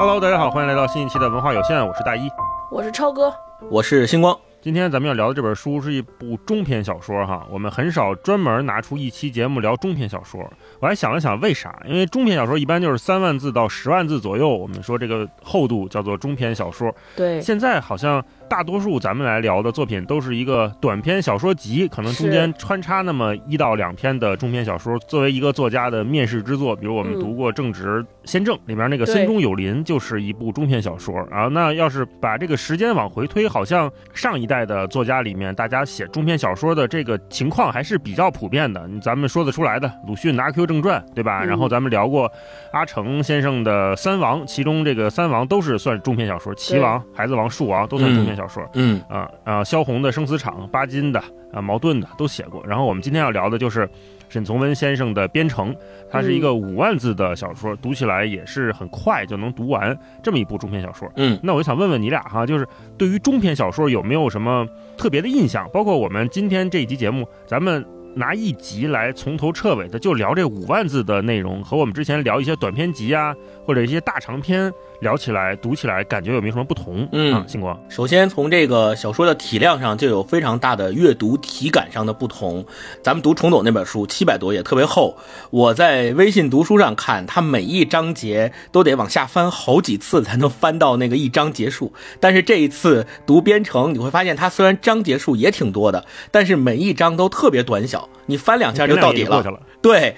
Hello，大家好，欢迎来到新一期的文化有限，我是大一，我是超哥，我是星光。今天咱们要聊的这本书是一部中篇小说哈，我们很少专门拿出一期节目聊中篇小说。我还想了想，为啥？因为中篇小说一般就是三万字到十万字左右，我们说这个厚度叫做中篇小说。对，现在好像。大多数咱们来聊的作品都是一个短篇小说集，可能中间穿插那么一到两篇的中篇小说。作为一个作家的面试之作，比如我们读过《正直先正》里面那个森中有林，就是一部中篇小说啊。那要是把这个时间往回推，好像上一代的作家里面，大家写中篇小说的这个情况还是比较普遍的。咱们说得出来的，鲁迅的《阿 Q 正传》，对吧？然后咱们聊过阿城先生的《三王》，其中这个三王都是算中篇小说，齐王、孩子王、树王都算中篇小说。嗯啊啊，萧红的《生死场》，巴金的啊，茅盾的都写过。然后我们今天要聊的就是沈从文先生的《编程》，它是一个五万字的小说，读起来也是很快就能读完这么一部中篇小说。嗯，那我就想问问你俩哈，就是对于中篇小说有没有什么特别的印象？包括我们今天这一集节目，咱们拿一集来从头彻尾的就聊这五万字的内容，和我们之前聊一些短篇集啊，或者一些大长篇。聊起来、读起来，感觉有没有什么不同？嗯，星光，首先从这个小说的体量上就有非常大的阅读体感上的不同。咱们读重斗那本书，七百多页，特别厚。我在微信读书上看，它每一章节都得往下翻好几次才能翻到那个一章结束。但是这一次读编程，你会发现它虽然章节数也挺多的，但是每一章都特别短小，你翻两下就到底了。对，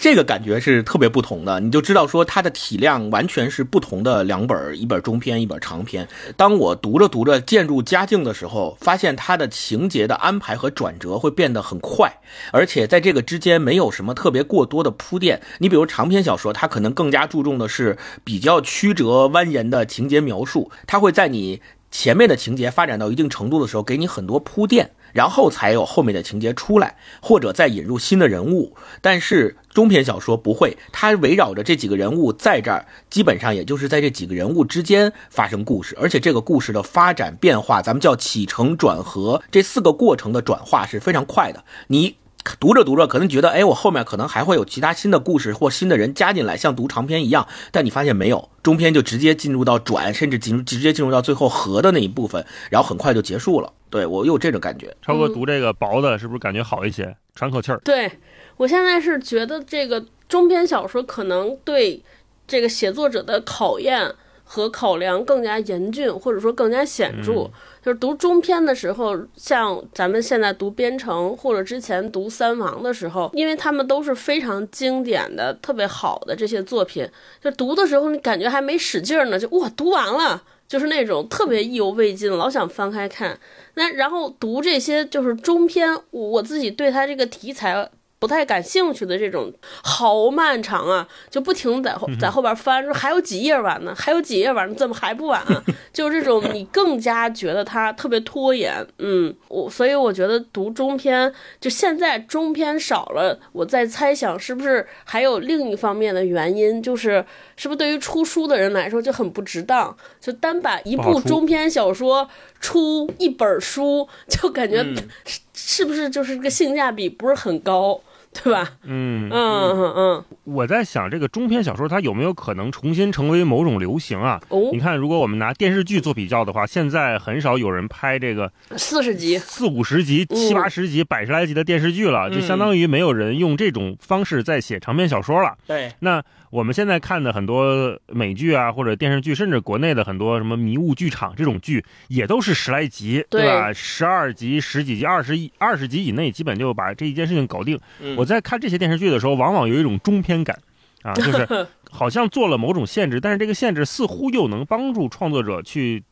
这个感觉是特别不同的，你就知道说它的体量完全是不同的两本，一本中篇，一本长篇。当我读着读着渐入佳境的时候，发现它的情节的安排和转折会变得很快，而且在这个之间没有什么特别过多的铺垫。你比如长篇小说，它可能更加注重的是比较曲折蜿蜒的情节描述，它会在你前面的情节发展到一定程度的时候，给你很多铺垫。然后才有后面的情节出来，或者再引入新的人物。但是中篇小说不会，它围绕着这几个人物在这儿，基本上也就是在这几个人物之间发生故事，而且这个故事的发展变化，咱们叫起承转合，这四个过程的转化是非常快的。你。读着读着，可能觉得，哎，我后面可能还会有其他新的故事或新的人加进来，像读长篇一样。但你发现没有，中篇就直接进入到转，甚至进入直接进入到最后合的那一部分，然后很快就结束了。对我有这种感觉。超哥读这个薄的，是不是感觉好一些，喘口气儿？对我现在是觉得这个中篇小说可能对这个写作者的考验。和考量更加严峻，或者说更加显著。就是读中篇的时候，像咱们现在读《编程》或者之前读《三王》的时候，因为他们都是非常经典的、特别好的这些作品，就读的时候你感觉还没使劲呢，就哇读完了，就是那种特别意犹未尽，老想翻开看。那然后读这些就是中篇，我自己对他这个题材。不太感兴趣的这种，好漫长啊，就不停在后在后边翻，说还有几页完呢，还有几页完呢，怎么还不完啊？就是这种，你更加觉得它特别拖延。嗯，我所以我觉得读中篇，就现在中篇少了，我在猜想是不是还有另一方面的原因，就是是不是对于出书的人来说就很不值当，就单把一部中篇小说出一本书，就感觉是是不是就是这个性价比不是很高。对吧？嗯嗯嗯嗯，我在想这个中篇小说它有没有可能重新成为某种流行啊？哦，你看，如果我们拿电视剧做比较的话，现在很少有人拍这个四十集、四五十集、七八十集、百十来集的电视剧了，就相当于没有人用这种方式在写长篇小说了。对，那。我们现在看的很多美剧啊，或者电视剧，甚至国内的很多什么迷雾剧场这种剧，也都是十来集，对吧？十二集、十几集、二十一、二十集以内，基本就把这一件事情搞定。我在看这些电视剧的时候，往往有一种中篇感，啊，就是 好像做了某种限制，但是这个限制似乎又能帮助创作者去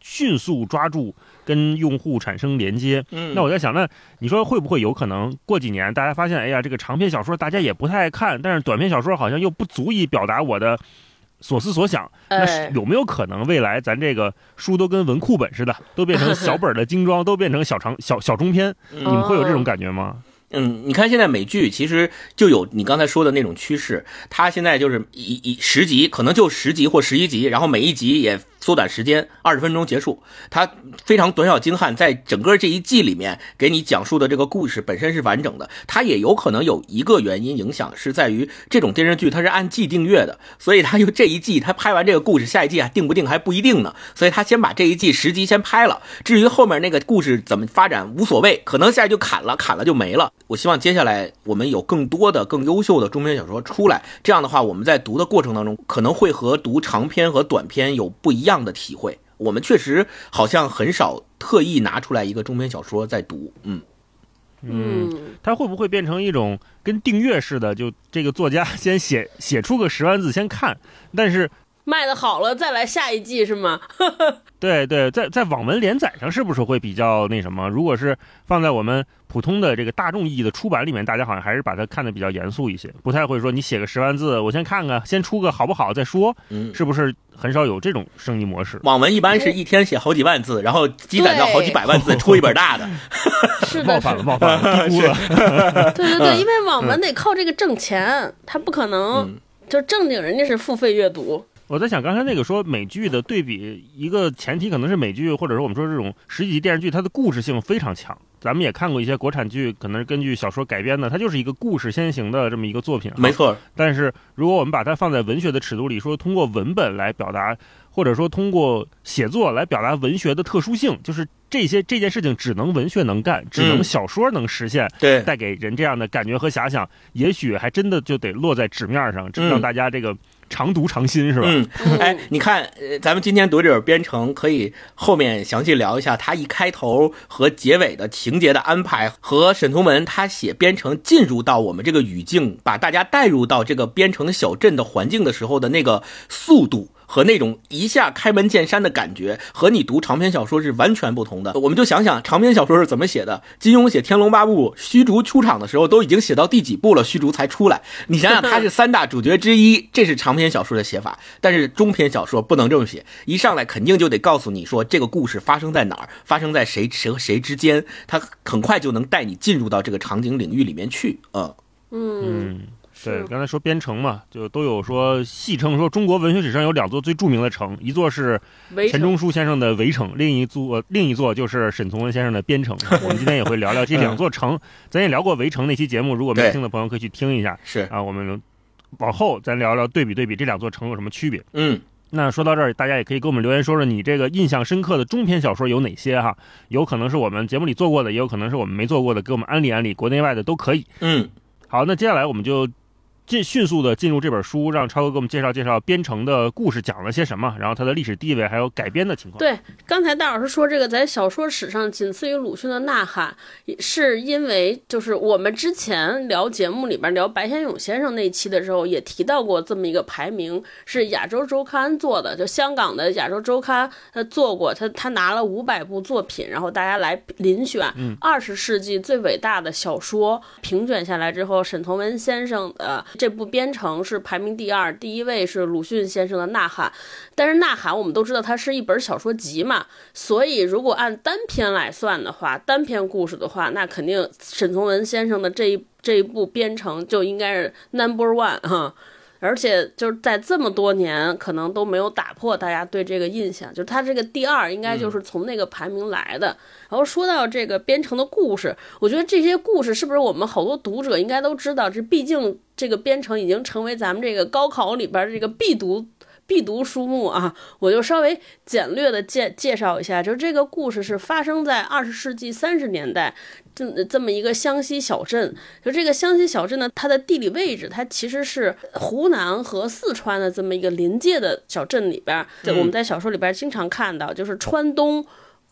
迅速抓住。跟用户产生连接，嗯，那我在想，那你说会不会有可能过几年大家发现，哎呀，这个长篇小说大家也不太爱看，但是短篇小说好像又不足以表达我的所思所想，那有没有可能未来咱这个书都跟文库本似的，都变成小本的精装，都变成小长小小中篇？你们会有这种感觉吗？嗯，你看现在美剧其实就有你刚才说的那种趋势，它现在就是一一十集，可能就十集或十一集，然后每一集也缩短时间，二十分钟结束。它非常短小精悍，在整个这一季里面给你讲述的这个故事本身是完整的。它也有可能有一个原因影响，是在于这种电视剧它是按季订阅的，所以它就这一季它拍完这个故事，下一季还定不定还不一定呢。所以他先把这一季十集先拍了，至于后面那个故事怎么发展无所谓，可能现在就砍了，砍了就没了。我希望接下来我们有更多的更优秀的中篇小说出来，这样的话我们在读的过程当中可能会和读长篇和短篇有不一样。样的体会，我们确实好像很少特意拿出来一个中篇小说在读，嗯嗯，它会不会变成一种跟订阅似的？就这个作家先写写出个十万字先看，但是卖的好了再来下一季是吗？对对，在在网文连载上是不是会比较那什么？如果是放在我们普通的这个大众意义的出版里面，大家好像还是把它看得比较严肃一些，不太会说你写个十万字，我先看看，先出个好不好再说，嗯，是不是很少有这种生意模式？网文一般是一天写好几万字，然后积攒到好几百万字，出一本大的。是的，冒犯了，冒犯了，低估了。对对对，因为网文得靠这个挣钱，他不可能就正经人家是付费阅读。我在想，刚才那个说美剧的对比，一个前提可能是美剧，或者说我们说这种十几集电视剧，它的故事性非常强。咱们也看过一些国产剧，可能是根据小说改编的，它就是一个故事先行的这么一个作品。没错。但是如果我们把它放在文学的尺度里，说通过文本来表达，或者说通过写作来表达文学的特殊性，就是这些这件事情只能文学能干，只能小说能实现，对，带给人这样的感觉和遐想，也许还真的就得落在纸面上，让大家这个。常读常新是吧？嗯，哎，你看，呃，咱们今天读这本编程，可以后面详细聊一下他一开头和结尾的情节的安排，和沈从文他写编程进入到我们这个语境，把大家带入到这个编程小镇的环境的时候的那个速度。和那种一下开门见山的感觉，和你读长篇小说是完全不同的。我们就想想长篇小说是怎么写的。金庸写《天龙八部》，虚竹出场的时候都已经写到第几部了，虚竹才出来。你想想，他是三大主角之一，这是长篇小说的写法。但是中篇小说不能这么写，一上来肯定就得告诉你说这个故事发生在哪儿，发生在谁谁和谁之间，他很快就能带你进入到这个场景领域里面去。嗯嗯。对，刚才说边城嘛，就都有说戏称说中国文学史上有两座最著名的城，一座是钱钟书先生的《围城》，另一座另一座就是沈从文先生的《边城 》。我们今天也会聊聊这两座城，咱也聊过《围城》那期节目，如果没听的朋友可以去听一下。是啊，我们往后咱聊聊对比对比这两座城有什么区别。嗯，那说到这儿，大家也可以给我们留言说说你这个印象深刻的中篇小说有哪些哈？有可能是我们节目里做过的，也有可能是我们没做过的，给我们安利安利，国内外的都可以。嗯，好，那接下来我们就。进迅速的进入这本书，让超哥给我们介绍介绍编程的故事讲了些什么，然后它的历史地位还有改编的情况。对，刚才大老师说这个在小说史上仅次于鲁迅的《呐喊》，是因为就是我们之前聊节目里边聊白先勇先生那期的时候也提到过这么一个排名，是亚洲周刊做的，就香港的亚洲周刊他做过，他他拿了五百部作品，然后大家来遴选二十世纪最伟大的小说，评选下来之后，沈从文先生的。这部编程是排名第二，第一位是鲁迅先生的《呐喊》，但是《呐喊》我们都知道它是一本小说集嘛，所以如果按单篇来算的话，单篇故事的话，那肯定沈从文先生的这一这一部编程就应该是 number one 哈。而且就是在这么多年，可能都没有打破大家对这个印象，就是他这个第二应该就是从那个排名来的。然后说到这个编程的故事，我觉得这些故事是不是我们好多读者应该都知道？这毕竟这个编程已经成为咱们这个高考里边这个必读。必读书目啊，我就稍微简略的介介绍一下，就是这个故事是发生在二十世纪三十年代，这这么一个湘西小镇。就这个湘西小镇呢，它的地理位置，它其实是湖南和四川的这么一个临界的小镇里边。在我们在小说里边经常看到，就是川东。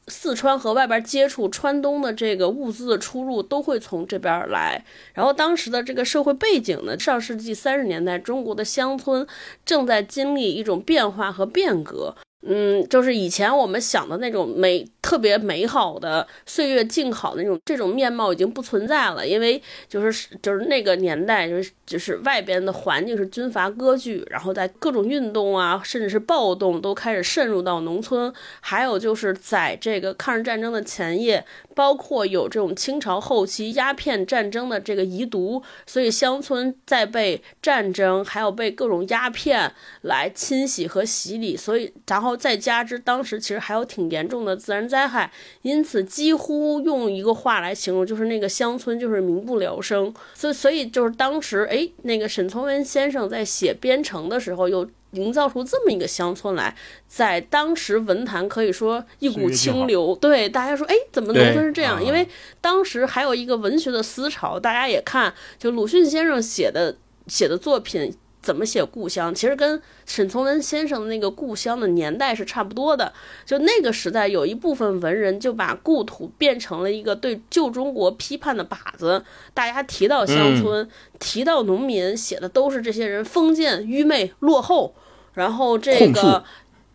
四川和外边接触，川东的这个物资的出入都会从这边来。然后当时的这个社会背景呢，上世纪三十年代，中国的乡村正在经历一种变化和变革。嗯，就是以前我们想的那种美特别美好的岁月静好的那种这种面貌已经不存在了，因为就是就是那个年代就是就是外边的环境是军阀割据，然后在各种运动啊，甚至是暴动都开始渗入到农村，还有就是在这个抗日战争的前夜。包括有这种清朝后期鸦片战争的这个遗毒，所以乡村在被战争还有被各种鸦片来侵袭和洗礼，所以然后。后再加之当时其实还有挺严重的自然灾害，因此几乎用一个话来形容，就是那个乡村就是民不聊生。所以所以就是当时哎，那个沈从文先生在写《边城》的时候，又营造出这么一个乡村来，在当时文坛可以说一股清流。对大家说，哎，怎么农村是这样？因为当时还有一个文学的思潮，大家也看，就鲁迅先生写的写的作品。怎么写故乡？其实跟沈从文先生的那个故乡的年代是差不多的。就那个时代，有一部分文人就把故土变成了一个对旧中国批判的靶子。大家提到乡村，提到农民，写的都是这些人封建、愚昧、落后。然后这个。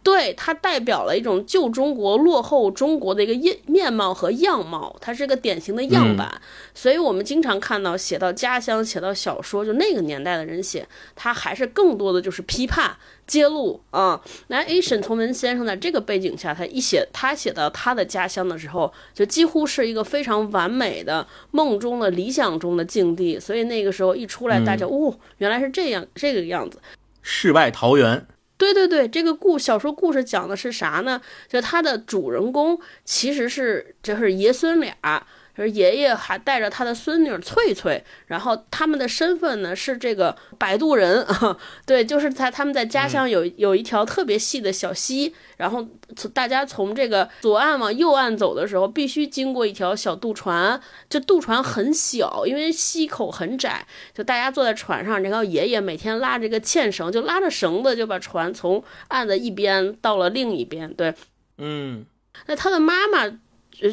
对，它代表了一种旧中国落后中国的一个面面貌和样貌，它是个典型的样板。所以，我们经常看到写到家乡、写到小说，就那个年代的人写，他还是更多的就是批判、揭露啊。那诶，沈从文先生在这个背景下，他一写他写到他的家乡的时候，就几乎是一个非常完美的梦中的理想中的境地。所以那个时候一出来，大家哦，原来是这样这个样子，世外桃源。对对对，这个故小说故事讲的是啥呢？就他的主人公其实是就是爷孙俩。就是爷爷还带着他的孙女翠翠，然后他们的身份呢是这个摆渡人啊，对，就是在他们在家乡有有一条特别细的小溪，然后大家从这个左岸往右岸走的时候，必须经过一条小渡船，这渡船很小，因为溪口很窄，就大家坐在船上，然后爷爷每天拉着个纤绳，就拉着绳子就把船从岸的一边到了另一边，对，嗯，那他的妈妈。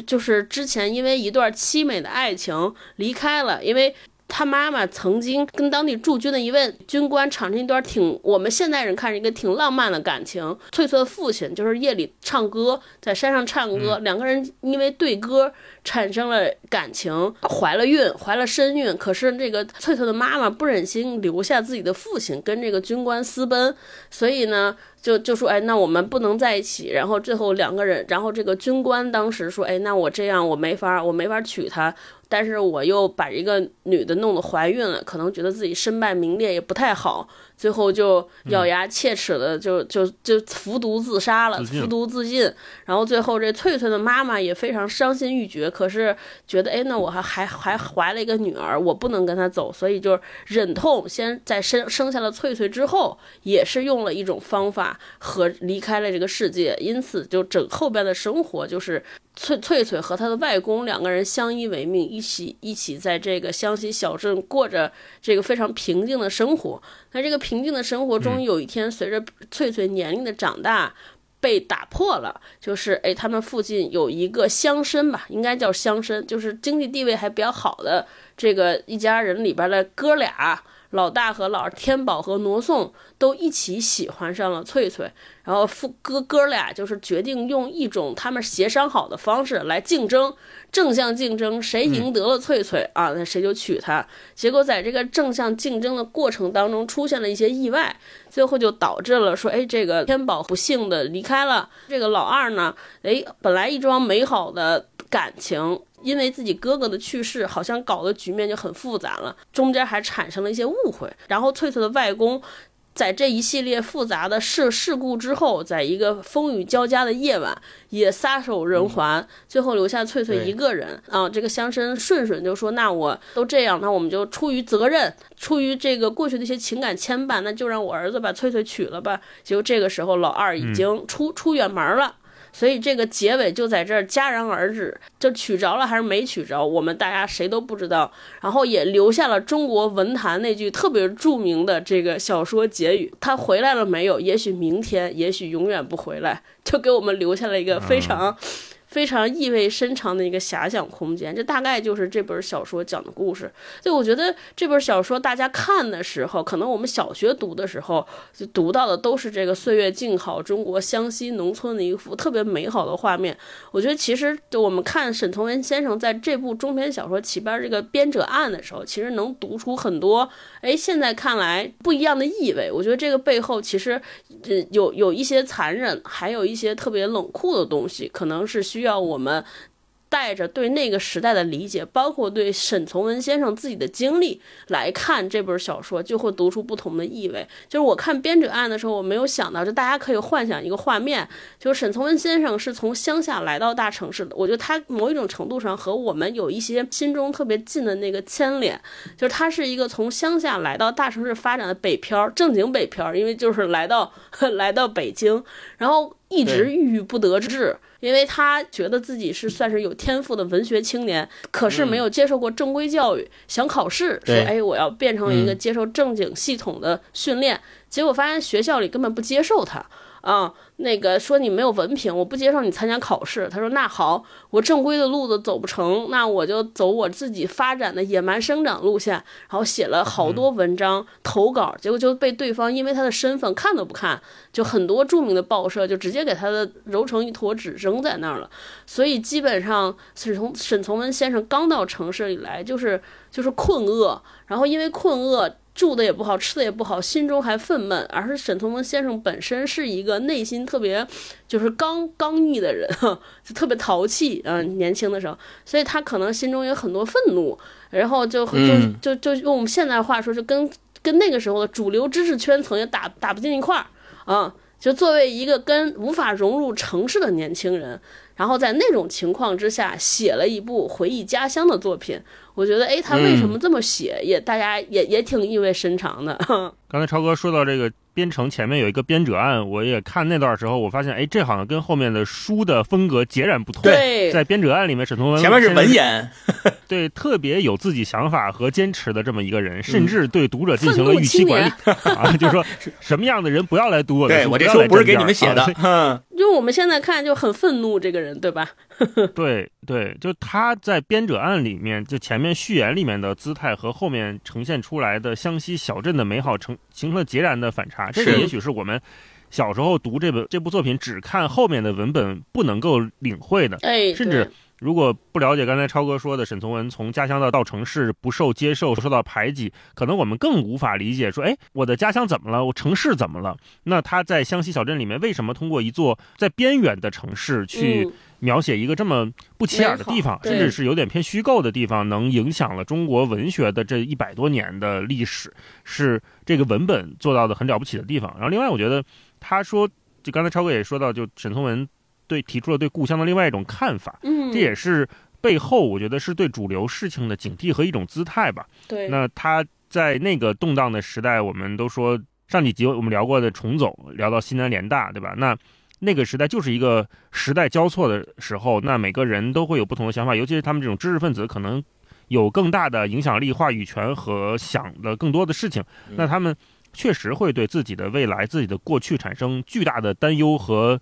就是之前因为一段凄美的爱情离开了，因为他妈妈曾经跟当地驻军的一位军官产生一段挺我们现代人看着一个挺浪漫的感情。翠翠的父亲就是夜里唱歌，在山上唱歌，两个人因为对歌产生了感情，怀了孕，怀了身孕。可是这个翠翠的妈妈不忍心留下自己的父亲跟这个军官私奔，所以呢。就就说，哎，那我们不能在一起。然后最后两个人，然后这个军官当时说，哎，那我这样我没法，我没法娶她。但是我又把一个女的弄得怀孕了，可能觉得自己身败名裂也不太好。最后就咬牙切齿的就就就服毒自杀了，服毒自尽。然后最后这翠翠的妈妈也非常伤心欲绝，可是觉得哎，那我还还还怀了一个女儿，我不能跟她走，所以就忍痛先在生生下了翠翠之后，也是用了一种方法和离开了这个世界。因此就整后边的生活就是翠翠翠和她的外公两个人相依为命，一起一起在这个湘西小镇过着这个非常平静的生活。那这个平静的生活中，有一天随着翠翠年龄的长大，被打破了。就是哎，他们附近有一个乡绅吧，应该叫乡绅，就是经济地位还比较好的这个一家人里边的哥俩。老大和老二天宝和挪宋都一起喜欢上了翠翠，然后父哥哥俩就是决定用一种他们协商好的方式来竞争，正向竞争，谁赢得了翠翠啊，那谁就娶她。结果在这个正向竞争的过程当中出现了一些意外，最后就导致了说，哎，这个天宝不幸的离开了，这个老二呢，哎，本来一桩美好的感情。因为自己哥哥的去世，好像搞得局面就很复杂了，中间还产生了一些误会。然后翠翠的外公，在这一系列复杂的事事故之后，在一个风雨交加的夜晚，也撒手人寰，最后留下翠翠一个人。啊，这个乡绅顺顺就说：“那我都这样，那我们就出于责任，出于这个过去的一些情感牵绊，那就让我儿子把翠翠娶了吧。”结果这个时候，老二已经出出远门了。所以这个结尾就在这儿戛然而止，就取着了还是没取着，我们大家谁都不知道。然后也留下了中国文坛那句特别著名的这个小说结语：他回来了没有？也许明天，也许永远不回来。就给我们留下了一个非常。非常意味深长的一个遐想空间，这大概就是这本小说讲的故事。就我觉得这本小说大家看的时候，可能我们小学读的时候就读到的都是这个岁月静好，中国湘西农村的一幅特别美好的画面。我觉得其实我们看沈从文先生在这部中篇小说《起边》这个编者案的时候，其实能读出很多哎现在看来不一样的意味。我觉得这个背后其实呃有有一些残忍，还有一些特别冷酷的东西，可能是需。需要我们带着对那个时代的理解，包括对沈从文先生自己的经历来看这本小说，就会读出不同的意味。就是我看《编者案》的时候，我没有想到，就大家可以幻想一个画面，就是沈从文先生是从乡下来到大城市的。我觉得他某一种程度上和我们有一些心中特别近的那个牵连，就是他是一个从乡下来到大城市发展的北漂，正经北漂，因为就是来到 来到北京，然后一直郁郁不得志。因为他觉得自己是算是有天赋的文学青年，可是没有接受过正规教育，想考试，说哎，我要变成一个接受正经系统的训练，结果发现学校里根本不接受他。啊，那个说你没有文凭，我不接受你参加考试。他说那好，我正规的路子走不成，那我就走我自己发展的野蛮生长路线。然后写了好多文章投稿，结果就被对方因为他的身份看都不看，就很多著名的报社就直接给他的揉成一坨纸扔在那儿了。所以基本上沈从沈从文先生刚到城市里来，就是就是困厄，然后因为困厄。住的也不好，吃的也不好，心中还愤懑。而是沈从文先生本身是一个内心特别就是刚刚毅的人，就特别淘气。嗯，年轻的时候，所以他可能心中有很多愤怒，然后就就就就用我们现在话说，就跟跟那个时候的主流知识圈层也打打不进一块儿啊。就作为一个跟无法融入城市的年轻人，然后在那种情况之下写了一部回忆家乡的作品。我觉得，哎，他为什么这么写，也大家也也挺意味深长的。刚才超哥说到这个。编程前面有一个编者案，我也看那段时候，我发现，哎，这好像跟后面的书的风格截然不同。对，在编者案里面，沈从文前面是文言，对，特别有自己想法和坚持的这么一个人，甚至对读者进行了预期管理 啊，就是说什么样的人不要来读我的书，我这书不是给你们写的。嗯，就我们现在看就很愤怒这个人，对吧？对对，就他在编者案里面，就前面序言里面的姿态和后面呈现出来的湘西小镇的美好，成形成了截然的反差。这个也许是我们小时候读这本这部作品，只看后面的文本不能够领会的。哎，甚至如果不了解刚才超哥说的沈从文从家乡到到城市不受接受、受到排挤，可能我们更无法理解说，哎，我的家乡怎么了？我城市怎么了？那他在湘西小镇里面为什么通过一座在边远的城市去？描写一个这么不起眼的地方，甚至是有点偏虚构的地方，能影响了中国文学的这一百多年的历史，是这个文本做到的很了不起的地方。然后，另外我觉得他说，就刚才超哥也说到，就沈从文对提出了对故乡的另外一种看法，嗯，这也是背后我觉得是对主流事情的警惕和一种姿态吧。对，那他在那个动荡的时代，我们都说上几集我们聊过的重走，聊到西南联大，对吧？那那个时代就是一个时代交错的时候，那每个人都会有不同的想法，尤其是他们这种知识分子，可能有更大的影响力、话语权和想的更多的事情。那他们确实会对自己的未来、自己的过去产生巨大的担忧和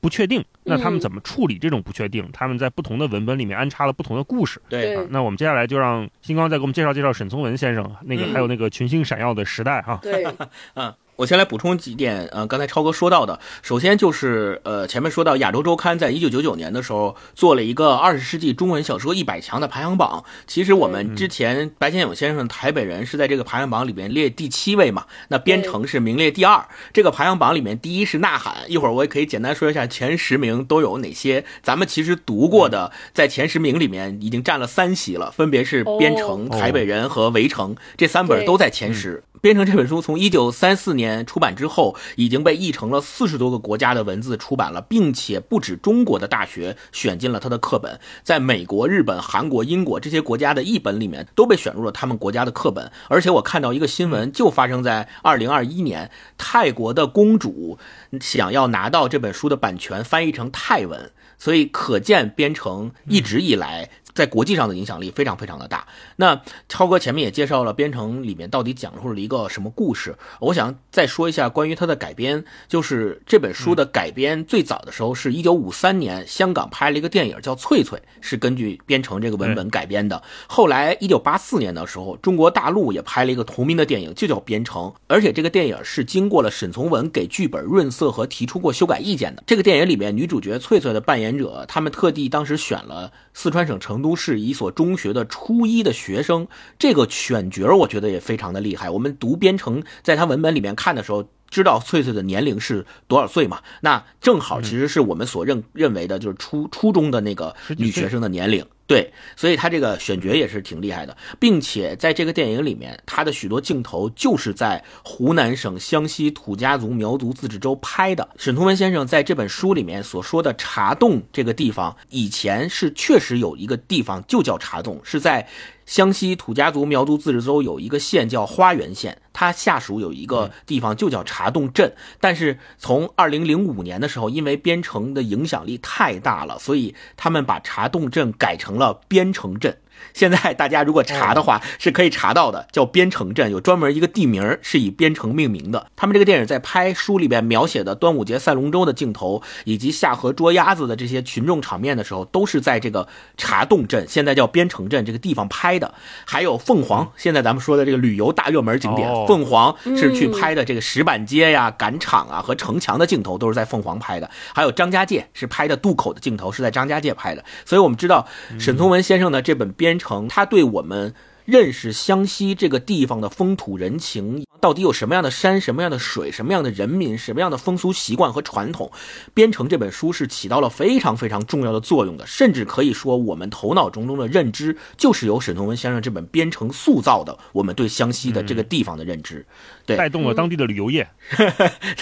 不确定。那他们怎么处理这种不确定？他们在不同的文本里面安插了不同的故事。对，那我们接下来就让星光再给我们介绍介绍沈从文先生，那个还有那个群星闪耀的时代哈。对，嗯。我先来补充几点，呃，刚才超哥说到的，首先就是，呃，前面说到《亚洲周刊》在一九九九年的时候做了一个二十世纪中文小说一百强的排行榜。其实我们之前白先勇先生《台北人》是在这个排行榜里面列第七位嘛，那《编程》是名列第二。这个排行榜里面第一是《呐喊》，一会儿我也可以简单说一下前十名都有哪些。咱们其实读过的，在前十名里面已经占了三席了，分别是《编程》《台北人》和《围城》这三本都在前十。《编程》这本书从一九三四年出版之后，已经被译成了四十多个国家的文字出版了，并且不止中国的大学选进了他的课本，在美国、日本、韩国、英国这些国家的译本里面都被选入了他们国家的课本。而且我看到一个新闻，就发生在二零二一年，泰国的公主想要拿到这本书的版权，翻译成泰文，所以可见《编程》一直以来。在国际上的影响力非常非常的大。那超哥前面也介绍了《编程》里面到底讲述了一个什么故事，我想再说一下关于它的改编。就是这本书的改编最早的时候是一九五三年，香港拍了一个电影叫《翠翠》，是根据《编程》这个文本改编的。后来一九八四年的时候，中国大陆也拍了一个同名的电影，就叫《编程》，而且这个电影是经过了沈从文给剧本润色和提出过修改意见的。这个电影里面女主角翠翠的扮演者，他们特地当时选了四川省成。都市一所中学的初一的学生，这个选角我觉得也非常的厉害。我们读编程，在他文本里面看的时候，知道翠翠的年龄是多少岁嘛？那正好其实是我们所认认为的，就是初初中的那个女学生的年龄。对，所以他这个选角也是挺厉害的，并且在这个电影里面，他的许多镜头就是在湖南省湘西土家族苗族自治州拍的。沈从文先生在这本书里面所说的茶洞这个地方，以前是确实有一个地方就叫茶洞，是在。湘西土家族苗族自治州有一个县叫花垣县，它下属有一个地方就叫茶洞镇。但是从二零零五年的时候，因为边城的影响力太大了，所以他们把茶洞镇改成了边城镇。现在大家如果查的话，是可以查到的，叫边城镇，有专门一个地名是以边城命名的。他们这个电影在拍书里边描写的端午节赛龙舟的镜头，以及下河捉鸭子的这些群众场面的时候，都是在这个茶洞镇，现在叫边城镇这个地方拍的。还有凤凰，现在咱们说的这个旅游大热门景点，凤凰是去拍的这个石板街呀、赶场啊和城墙的镜头，都是在凤凰拍的。还有张家界是拍的渡口的镜头，是在张家界拍的。所以我们知道沈从文先生的这本边。边城，他对我们认识湘西这个地方的风土人情，到底有什么样的山、什么样的水、什么样的人民、什么样的风俗习惯和传统，《边城》这本书是起到了非常非常重要的作用的。甚至可以说，我们头脑中中的认知就是由沈从文先生这本《边城》塑造的。我们对湘西的这个地方的认知，对，带动了当地的旅游业。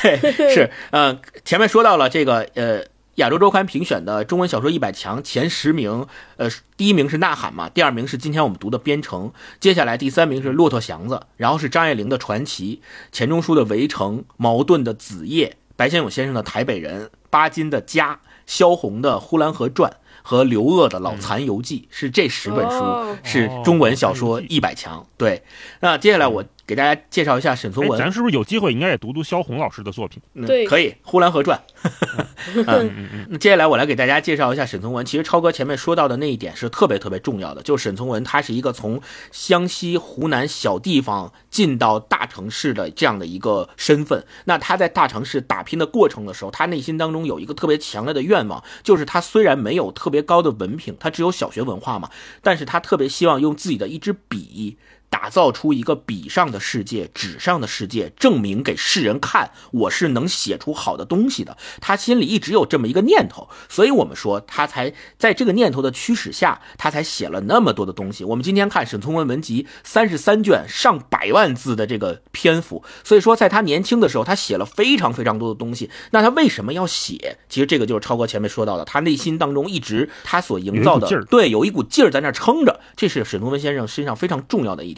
对，是，呃，前面说到了这个，呃。亚洲周刊评选的中文小说一百强前十名，呃，第一名是《呐喊》嘛，第二名是今天我们读的《边城》，接下来第三名是《骆驼祥子》，然后是张爱玲的《传奇》，钱钟书的《围城》，茅盾的《子夜》，白先勇先生的《台北人》，巴金的《家》，萧红的《呼兰河传》和刘鹗的《老残游记》，是这十本书是中文小说一百强。对，那接下来我。给大家介绍一下沈从文，咱是不是有机会应该也读读萧红老师的作品？对，可以《呼兰河传》。嗯 嗯嗯。那接下来我来给大家介绍一下沈从文。其实超哥前面说到的那一点是特别特别重要的，就是沈从文他是一个从湘西、湖南小地方进到大城市的这样的一个身份。那他在大城市打拼的过程的时候，他内心当中有一个特别强烈的愿望，就是他虽然没有特别高的文凭，他只有小学文化嘛，但是他特别希望用自己的一支笔。打造出一个笔上的世界、纸上的世界，证明给世人看，我是能写出好的东西的。他心里一直有这么一个念头，所以我们说他才在这个念头的驱使下，他才写了那么多的东西。我们今天看沈从文文集三十三卷，上百万字的这个篇幅，所以说在他年轻的时候，他写了非常非常多的东西。那他为什么要写？其实这个就是超哥前面说到的，他内心当中一直他所营造的对，有一股劲儿在那撑着，这是沈从文先生身上非常重要的一点。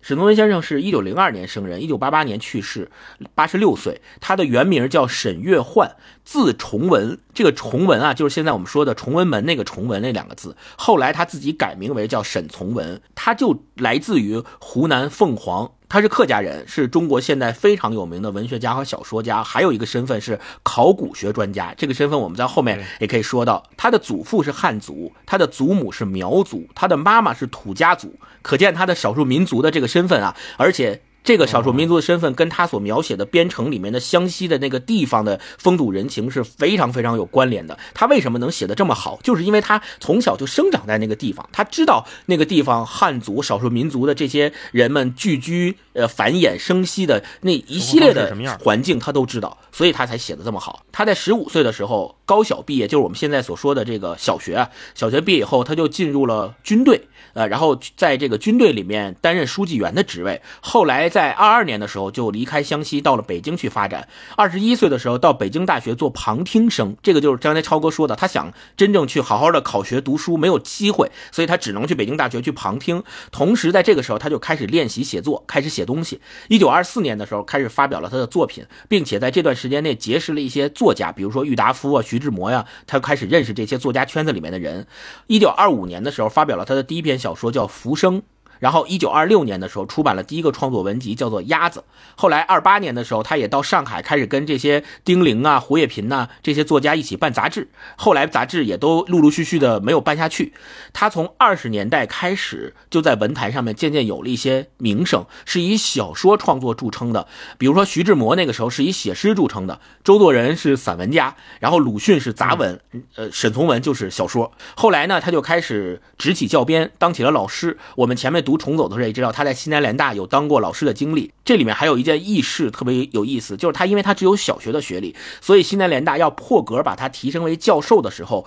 沈从文先生是一九零二年生人，一九八八年去世，八十六岁。他的原名叫沈月焕，字崇文。这个崇文啊，就是现在我们说的崇文门那个崇文那两个字。后来他自己改名为叫沈从文，他就来自于湖南凤凰。他是客家人，是中国现代非常有名的文学家和小说家，还有一个身份是考古学专家。这个身份我们在后面也可以说到。他的祖父是汉族，他的祖母是苗族，他的妈妈是土家族，可见他的少数民族的这个身份啊，而且。这个少数民族的身份跟他所描写的边城里面的湘西的那个地方的风土人情是非常非常有关联的。他为什么能写的这么好？就是因为他从小就生长在那个地方，他知道那个地方汉族少数民族的这些人们聚居、呃繁衍生息的那一系列的环境，他都知道，所以他才写的这么好。他在十五岁的时候高小毕业，就是我们现在所说的这个小学啊。小学毕业以后，他就进入了军队。呃，然后在这个军队里面担任书记员的职位，后来在二二年的时候就离开湘西，到了北京去发展。二十一岁的时候到北京大学做旁听生，这个就是刚才超哥说的，他想真正去好好的考学读书没有机会，所以他只能去北京大学去旁听。同时在这个时候他就开始练习写作，开始写写东西。一九二四年的时候开始发表了他的作品，并且在这段时间内结识了一些作家，比如说郁达夫啊、徐志摩呀，他开始认识这些作家圈子里面的人。一九二五年的时候发表了他的第一篇。小说叫《浮生》。然后，一九二六年的时候出版了第一个创作文集，叫做《鸭子》。后来，二八年的时候，他也到上海开始跟这些丁玲啊、胡也频呐这些作家一起办杂志。后来，杂志也都陆陆续续的没有办下去。他从二十年代开始就在文坛上面渐渐有了一些名声，是以小说创作著称的。比如说，徐志摩那个时候是以写诗著称的，周作人是散文家，然后鲁迅是杂文，呃，沈从文就是小说。后来呢，他就开始执起教鞭，当起了老师。我们前面读。读重走的时候也知道，他在西南联大有当过老师的经历。这里面还有一件轶事特别有意思，就是他因为他只有小学的学历，所以西南联大要破格把他提升为教授的时候，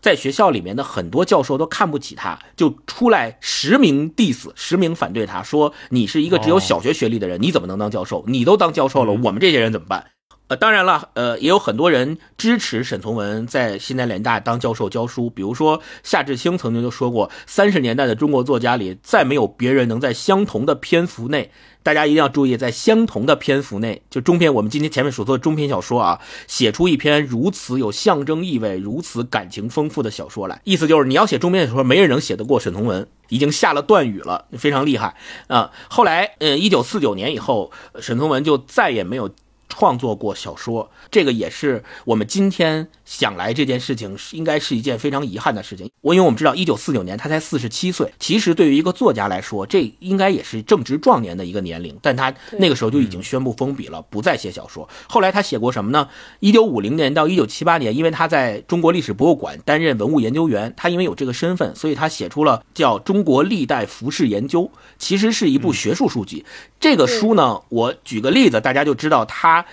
在学校里面的很多教授都看不起他，就出来实名 diss，实名反对他，说你是一个只有小学学历的人，你怎么能当教授？你都当教授了，我们这些人怎么办？呃，当然了，呃，也有很多人支持沈从文在西南联大当教授教书，比如说夏志清曾经就说过，三十年代的中国作家里，再没有别人能在相同的篇幅内，大家一定要注意，在相同的篇幅内，就中篇，我们今天前面所说的中篇小说啊，写出一篇如此有象征意味、如此感情丰富的小说来，意思就是你要写中篇小说，没人能写得过沈从文，已经下了断语了，非常厉害啊。后来，呃，一九四九年以后，沈从文就再也没有。创作过小说，这个也是我们今天想来这件事情是，应该是一件非常遗憾的事情。我因为我们知道，一九四九年他才四十七岁，其实对于一个作家来说，这应该也是正值壮年的一个年龄。但他那个时候就已经宣布封笔了，不再写小说。后来他写过什么呢？一九五零年到一九七八年，因为他在中国历史博物馆担任文物研究员，他因为有这个身份，所以他写出了叫《中国历代服饰研究》，其实是一部学术书籍。这个书呢，我举个例子，大家就知道它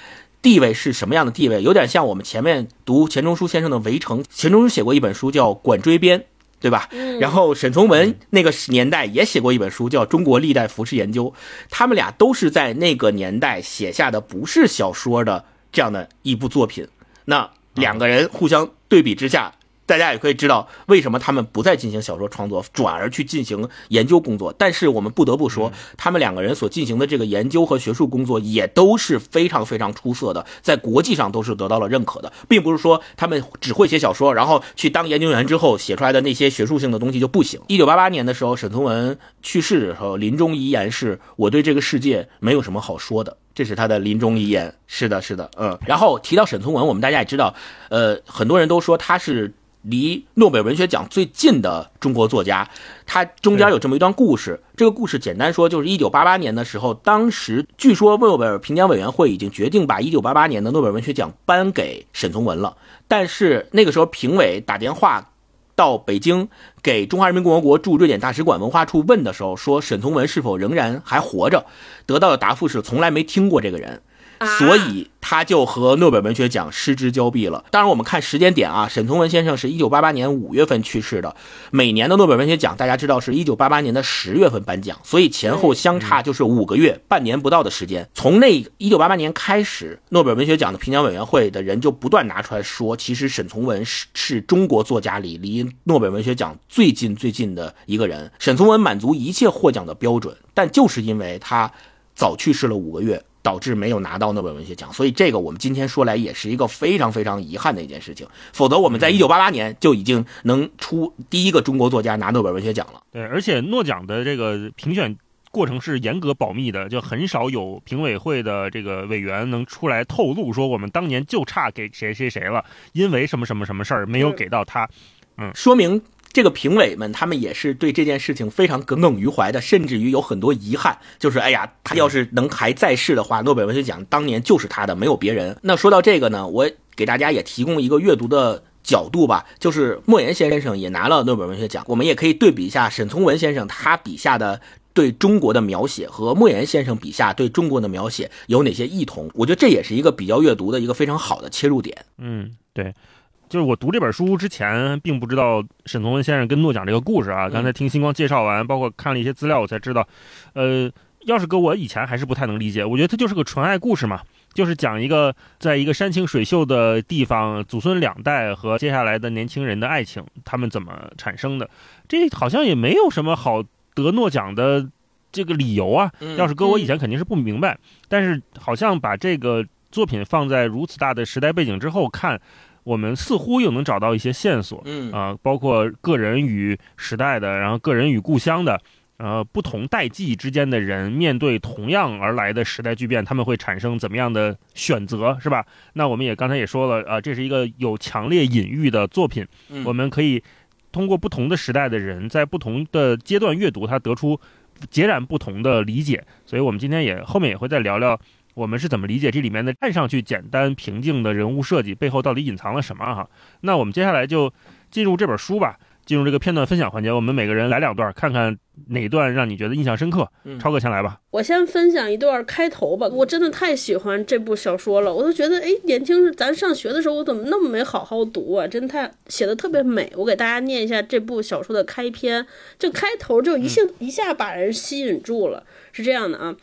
地位是什么样的地位，有点像我们前面读钱钟书先生的《围城》，钱钟书写过一本书叫《管锥编》，对吧？然后沈从文那个年代也写过一本书叫《中国历代服饰研究》，他们俩都是在那个年代写下的不是小说的这样的一部作品。那两个人互相对比之下。大家也可以知道为什么他们不再进行小说创作，转而去进行研究工作。但是我们不得不说，他们两个人所进行的这个研究和学术工作也都是非常非常出色的，在国际上都是得到了认可的，并不是说他们只会写小说，然后去当研究员之后写出来的那些学术性的东西就不行。一九八八年的时候，沈从文去世的时候，临终遗言是：“我对这个世界没有什么好说的。”这是他的临终遗言。是的，是的，嗯。然后提到沈从文，我们大家也知道，呃，很多人都说他是。离诺贝尔文学奖最近的中国作家，他中间有这么一段故事。这个故事简单说，就是一九八八年的时候，当时据说诺贝尔评奖委员会已经决定把一九八八年的诺贝尔文学奖颁给沈从文了。但是那个时候，评委打电话到北京给中华人民共和国驻瑞典大使馆文化处问的时候，说沈从文是否仍然还活着？得到的答复是从来没听过这个人。所以他就和诺贝尔文学奖失之交臂了。当然，我们看时间点啊，沈从文先生是一九八八年五月份去世的。每年的诺贝尔文学奖，大家知道是一九八八年的十月份颁奖，所以前后相差就是五个月，半年不到的时间。从那一九八八年开始，诺贝尔文学奖的评奖委员会的人就不断拿出来说，其实沈从文是是中国作家里离诺贝尔文学奖最近最近的一个人。沈从文满足一切获奖的标准，但就是因为他早去世了五个月。导致没有拿到诺贝尔文学奖，所以这个我们今天说来也是一个非常非常遗憾的一件事情。否则我们在一九八八年就已经能出第一个中国作家拿诺贝尔文学奖了。对，而且诺奖的这个评选过程是严格保密的，就很少有评委会的这个委员能出来透露说我们当年就差给谁谁谁了，因为什么什么什么事儿没有给到他。嗯，说明。这个评委们，他们也是对这件事情非常耿耿于怀的，甚至于有很多遗憾，就是哎呀，他要是能还在世的话，诺贝尔文学奖当年就是他的，没有别人。那说到这个呢，我给大家也提供一个阅读的角度吧，就是莫言先生也拿了诺贝尔文学奖，我们也可以对比一下沈从文先生他笔下的对中国的描写和莫言先生笔下对中国的描写有哪些异同。我觉得这也是一个比较阅读的一个非常好的切入点。嗯，对。就是我读这本书之前，并不知道沈从文先生跟诺奖这个故事啊。刚才听星光介绍完，包括看了一些资料，我才知道，呃，要是搁我以前还是不太能理解。我觉得它就是个纯爱故事嘛，就是讲一个在一个山清水秀的地方，祖孙两代和接下来的年轻人的爱情，他们怎么产生的。这好像也没有什么好得诺奖的这个理由啊。要是搁我以前肯定是不明白，但是好像把这个作品放在如此大的时代背景之后看。我们似乎又能找到一些线索，嗯啊，包括个人与时代的，然后个人与故乡的，呃，不同代际之间的人面对同样而来的时代巨变，他们会产生怎么样的选择，是吧？那我们也刚才也说了，啊，这是一个有强烈隐喻的作品，我们可以通过不同的时代的人在不同的阶段阅读，它得出截然不同的理解。所以我们今天也后面也会再聊聊。我们是怎么理解这里面的看上去简单平静的人物设计背后到底隐藏了什么？哈，那我们接下来就进入这本书吧。进入这个片段分享环节，我们每个人来两段，看看哪段让你觉得印象深刻。嗯超哥先来吧。我先分享一段开头吧，我真的太喜欢这部小说了，我都觉得，哎，年轻时咱上学的时候，我怎么那么没好好读啊？真太写的特别美。我给大家念一下这部小说的开篇，就开头就一下、一下把人吸引住了，是这样的啊，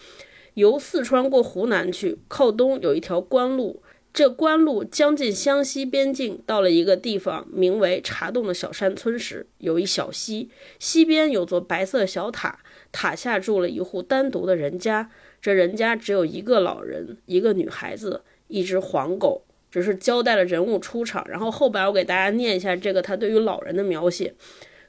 由四川过湖南去，靠东有一条官路。这官路将近湘西边境，到了一个地方，名为茶洞的小山村时，有一小溪，溪边有座白色小塔，塔下住了一户单独的人家。这人家只有一个老人，一个女孩子，一只黄狗。只是交代了人物出场，然后后边我给大家念一下这个他对于老人的描写。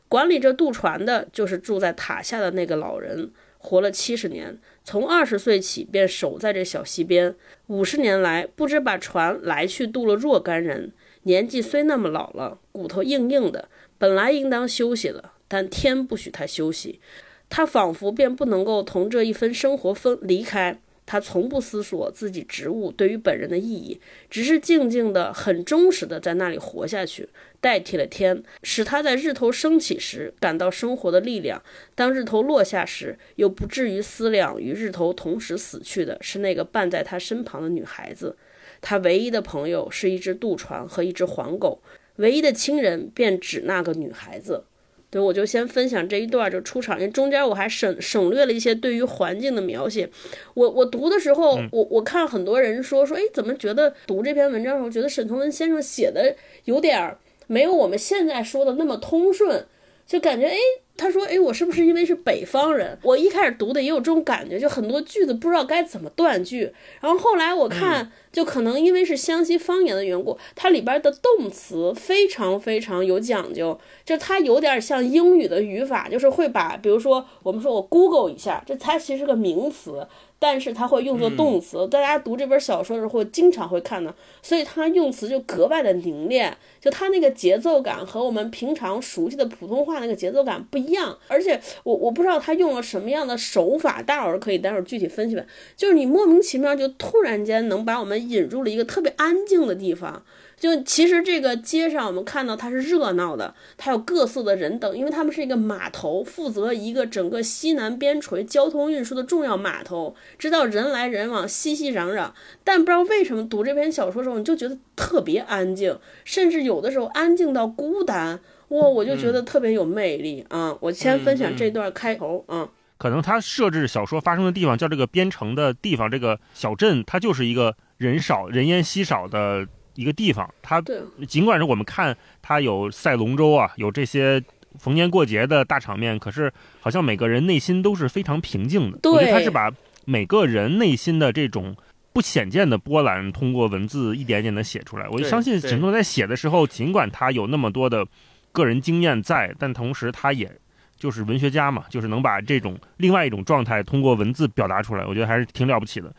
管理这渡船的就是住在塔下的那个老人，活了七十年，从二十岁起便守在这小溪边。五十年来，不知把船来去渡了若干人。年纪虽那么老了，骨头硬硬的，本来应当休息了，但天不许他休息。他仿佛便不能够同这一分生活分离开。他从不思索自己职务对于本人的意义，只是静静的、很忠实的在那里活下去，代替了天，使他在日头升起时感到生活的力量；当日头落下时，又不至于思量与日头同时死去的是那个伴在他身旁的女孩子。他唯一的朋友是一只渡船和一只黄狗，唯一的亲人便只那个女孩子。对，我就先分享这一段就出场，因为中间我还省省略了一些对于环境的描写。我我读的时候，我我看很多人说说，哎，怎么觉得读这篇文章的时候，觉得沈从文先生写的有点儿没有我们现在说的那么通顺，就感觉哎，他说哎，我是不是因为是北方人？我一开始读的也有这种感觉，就很多句子不知道该怎么断句。然后后来我看，就可能因为是湘西方言的缘故，它里边的动词非常非常有讲究。就它有点像英语的语法，就是会把，比如说我们说我 Google 一下，这它其实是个名词，但是它会用作动词。大家读这本小说的时候，经常会看到，所以它用词就格外的凝练，就它那个节奏感和我们平常熟悉的普通话那个节奏感不一样。而且我我不知道他用了什么样的手法，大伙儿可以待会儿具体分析吧。就是你莫名其妙就突然间能把我们引入了一个特别安静的地方。就其实这个街上，我们看到它是热闹的，它有各色的人等，因为他们是一个码头，负责一个整个西南边陲交通运输的重要码头，知道人来人往，熙熙攘攘。但不知道为什么读这篇小说的时候，你就觉得特别安静，甚至有的时候安静到孤单，哇，我就觉得特别有魅力啊！我先分享这段开头啊。可能他设置小说发生的地方叫这个边城的地方，这个小镇它就是一个人少、人烟稀少的一个地方。它，尽管是我们看它有赛龙舟啊，有这些逢年过节的大场面，可是好像每个人内心都是非常平静的。对我觉得他是把每个人内心的这种不显见的波澜，通过文字一点点的写出来。我就相信沈从在写的时候，尽管他有那么多的个人经验在，但同时他也。就是文学家嘛，就是能把这种另外一种状态通过文字表达出来，我觉得还是挺了不起的。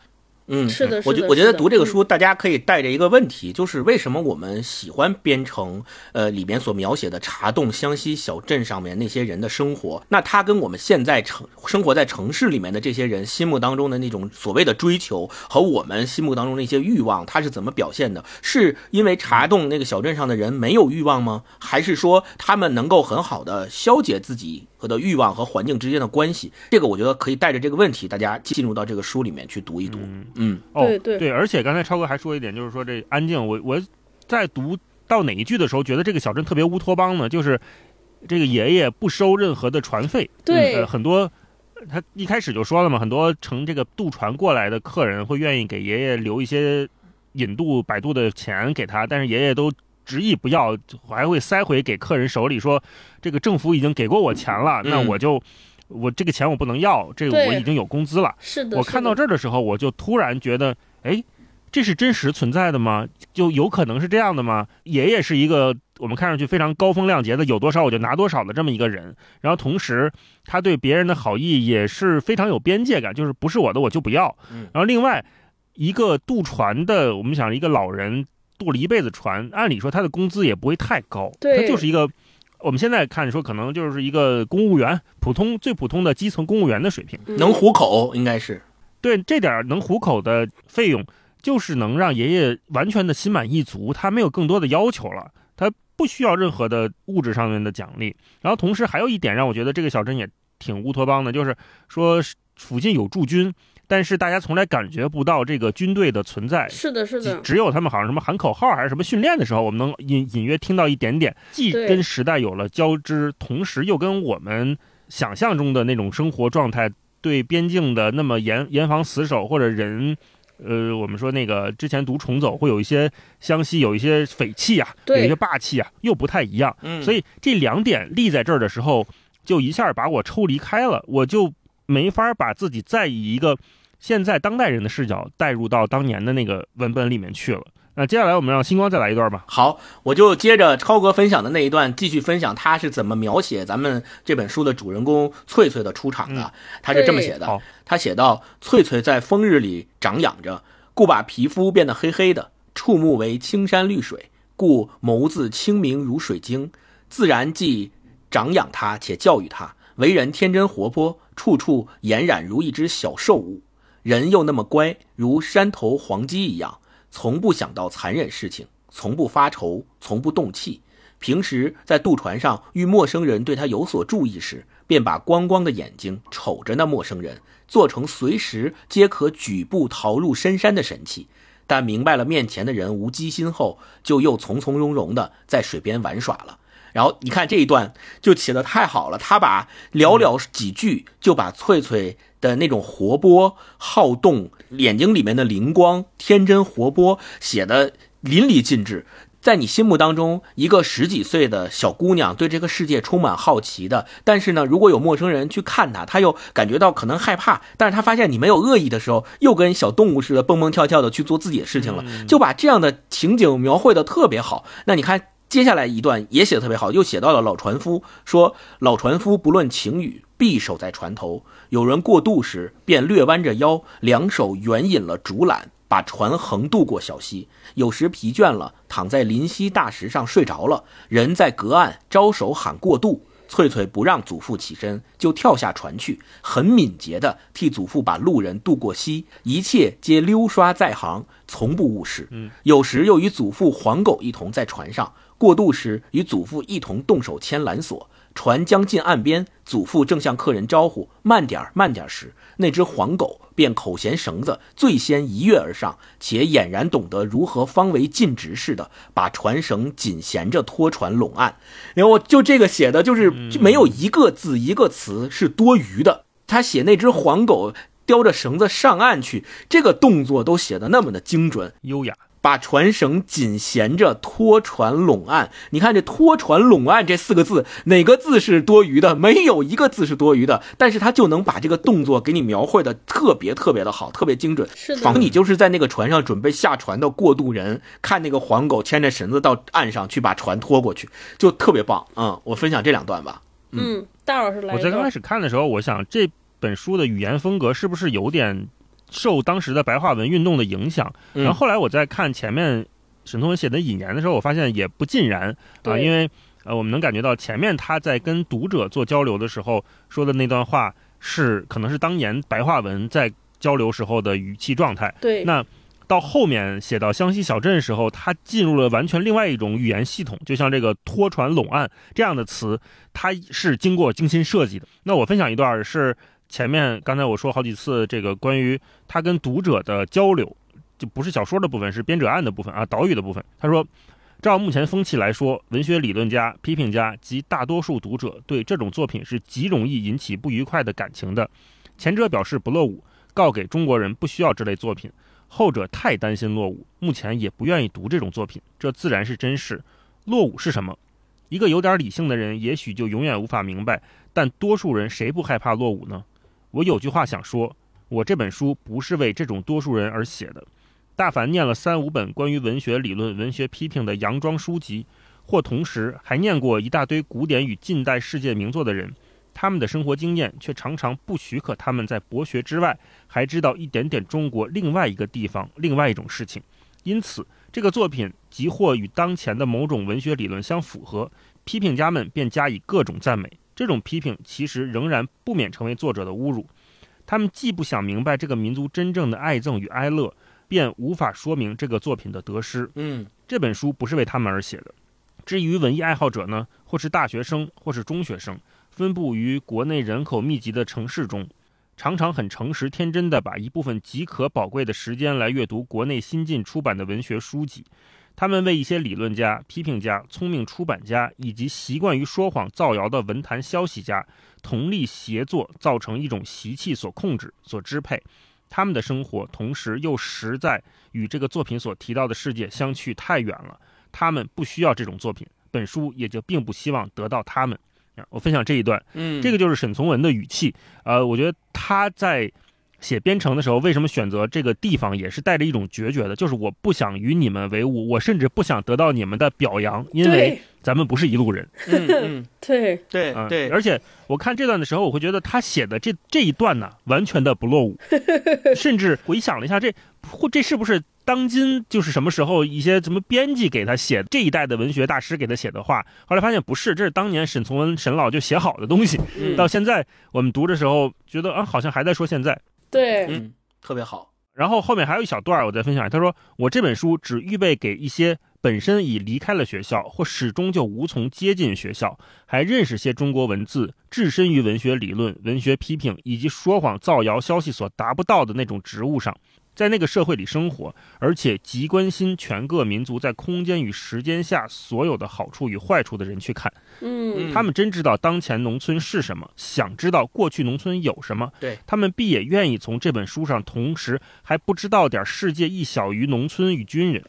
嗯，是的，是的我觉我觉得读这个书，大家可以带着一个问题，就是为什么我们喜欢编程？呃，里面所描写的茶洞湘西小镇上面那些人的生活，那他跟我们现在城生活在城市里面的这些人心目当中的那种所谓的追求和我们心目当中那些欲望，它是怎么表现的？是因为茶洞那个小镇上的人没有欲望吗？还是说他们能够很好的消解自己和的欲望和环境之间的关系？这个我觉得可以带着这个问题，大家进入到这个书里面去读一读。嗯哦，对对而且刚才超哥还说一点，就是说这安静，我我在读到哪一句的时候，觉得这个小镇特别乌托邦呢？就是这个爷爷不收任何的船费，对呃，很多他一开始就说了嘛，很多乘这个渡船过来的客人会愿意给爷爷留一些引渡摆渡的钱给他，但是爷爷都。执意不要，还会塞回给客人手里，说这个政府已经给过我钱了，那嗯我就我这个钱我不能要，这个我已经有工资了。是的，我看到这，这儿的时候，我就突然觉得，哎，这是真实存在的吗？就有可能是这样的吗？爷爷是一个我们看上去非常高风亮节的，有多少我就拿多少的这么一个人，然后同时他对别人的好意也是非常有边界感，就是不是我的我就不要。嗯然后另外一个渡船的，我们想一个老人渡了一辈子船，按理说他的工资也不会太高，对他就是一个。我们现在看说，可能就是一个公务员，普通最普通的基层公务员的水平。嗯能糊口应该是。对这点儿能糊口的费用，就是能让爷爷完全的心满意足，他没有更多的要求了。他不需要任何的物质上面的奖励。然后同时还有一点让我觉得这个小镇也挺乌托邦的，就是说附近有驻军。但是大家从来感觉不到这个军队的存在，是的，是的，只有他们好像什么喊口号还是什么训练的时候，我们能隐隐约听到一点点，既跟时代有了交织，同时又跟我们想象中的那种生活状态，对边境的那么严严防死守，或者人，呃，我们说那个之前读重走会有一些湘西有一些匪气啊，有一些霸气啊，又不太一样。嗯，所以这两点立在这儿的时候，就一下把我抽离开了，我就没法把自己再以一个。现在当代人的视角带入到当年的那个文本里面去了。那接下来我们让星光再来一段吧。好，我就接着超哥分享的那一段继续分享，他是怎么描写咱们这本书的主人公翠翠的出场的。他是这么写的：他写道，翠翠在风日里长养着，故把皮肤变得黑黑的；触目为青山绿水，故眸子清明如水晶。自然既长养他，且教育他，为人天真活泼，处处俨然如一只小兽物。人又那么乖，如山头黄鸡一样，从不想到残忍事情，从不发愁，从不动气。平时在渡船上遇陌生人对他有所注意时，便把光光的眼睛瞅着那陌生人，做成随时皆可举步逃入深山的神器。但明白了面前的人无机心后，就又从从容容的在水边玩耍了。然后你看这一段就写的太好了，他把寥寥几句就把翠翠。的那种活泼好动，眼睛里面的灵光，天真活泼，写的淋漓尽致。在你心目当中，一个十几岁的小姑娘对这个世界充满好奇的，但是呢，如果有陌生人去看她，她又感觉到可能害怕。但是她发现你没有恶意的时候，又跟小动物似的蹦蹦跳跳的去做自己的事情了，就把这样的情景描绘的特别好。那你看接下来一段也写的特别好，又写到了老船夫说：“老船夫不论晴雨，必守在船头。”有人过渡时，便略弯着腰，两手援引了竹缆，把船横渡过小溪。有时疲倦了，躺在临溪大石上睡着了。人在隔岸招手喊过渡，翠翠不让祖父起身，就跳下船去，很敏捷地替祖父把路人渡过溪。一切皆溜刷在行，从不误事。有时又与祖父黄狗一同在船上过渡时，与祖父一同动手牵缆索。船将近岸边，祖父正向客人招呼“慢点儿，慢点儿”时，那只黄狗便口衔绳子，最先一跃而上，且俨然懂得如何方为尽职似的，把船绳紧衔着拖船拢岸。然后就这个写的就是没有一个字一个词是多余的。他写那只黄狗叼着绳子上岸去，这个动作都写的那么的精准优雅。把船绳紧衔着拖船拢岸，你看这“拖船拢岸”这四个字，哪个字是多余的？没有一个字是多余的。但是他就能把这个动作给你描绘的特别特别的好，特别精准，仿佛你就是在那个船上准备下船的过渡人，看那个黄狗牵着绳子到岸上去把船拖过去，就特别棒。嗯，我分享这两段吧。嗯，大老师来。我在刚开始看的时候，我想这本书的语言风格是不是有点？受当时的白话文运动的影响，然后后来我在看前面沈从文写的引言的时候，我发现也不尽然啊，因为呃，我们能感觉到前面他在跟读者做交流的时候说的那段话是可能是当年白话文在交流时候的语气状态。对，那到后面写到湘西小镇的时候，他进入了完全另外一种语言系统，就像这个拖船拢岸这样的词，它是经过精心设计的。那我分享一段是。前面刚才我说好几次，这个关于他跟读者的交流，就不是小说的部分，是编者案的部分啊，导语的部分。他说，照目前风气来说，文学理论家、批评家及大多数读者对这种作品是极容易引起不愉快的感情的。前者表示不落伍，告给中国人不需要这类作品；后者太担心落伍，目前也不愿意读这种作品。这自然是真事。落伍是什么？一个有点理性的人也许就永远无法明白，但多数人谁不害怕落伍呢？我有句话想说，我这本书不是为这种多数人而写的。大凡念了三五本关于文学理论、文学批评的洋装书籍，或同时还念过一大堆古典与近代世界名作的人，他们的生活经验却常常不许可他们在博学之外还知道一点点中国另外一个地方、另外一种事情。因此，这个作品即或与当前的某种文学理论相符合，批评家们便加以各种赞美。这种批评其实仍然不免成为作者的侮辱。他们既不想明白这个民族真正的爱憎与哀乐，便无法说明这个作品的得失。嗯，这本书不是为他们而写的。至于文艺爱好者呢，或是大学生，或是中学生，分布于国内人口密集的城市中，常常很诚实天真的把一部分极可宝贵的时间来阅读国内新近出版的文学书籍。他们为一些理论家、批评家、聪明出版家以及习惯于说谎造谣的文坛消息家同力协作，造成一种习气所控制、所支配。他们的生活同时又实在与这个作品所提到的世界相去太远了。他们不需要这种作品，本书也就并不希望得到他们。我分享这一段，嗯，这个就是沈从文的语气。呃，我觉得他在。写编程的时候，为什么选择这个地方，也是带着一种决绝的，就是我不想与你们为伍，我甚至不想得到你们的表扬，因为咱们不是一路人。嗯 嗯，对对对，而且我看这段的时候，我会觉得他写的这这一段呢，完全的不落伍，甚至回想了一下，这或这是不是当今就是什么时候一些什么编辑给他写这一代的文学大师给他写的话？后来发现不是，这是当年沈从文沈老就写好的东西，到现在我们读的时候觉得啊，好像还在说现在。对，嗯，特别好。然后后面还有一小段我再分享。他说：“我这本书只预备给一些本身已离开了学校，或始终就无从接近学校，还认识些中国文字，置身于文学理论、文学批评以及说谎造谣消息所达不到的那种职务上。”在那个社会里生活，而且极关心全各民族在空间与时间下所有的好处与坏处的人去看，嗯，他们真知道当前农村是什么，想知道过去农村有什么，对。他们必也愿意从这本书上，同时还不知道点世界亦小于农村与军人。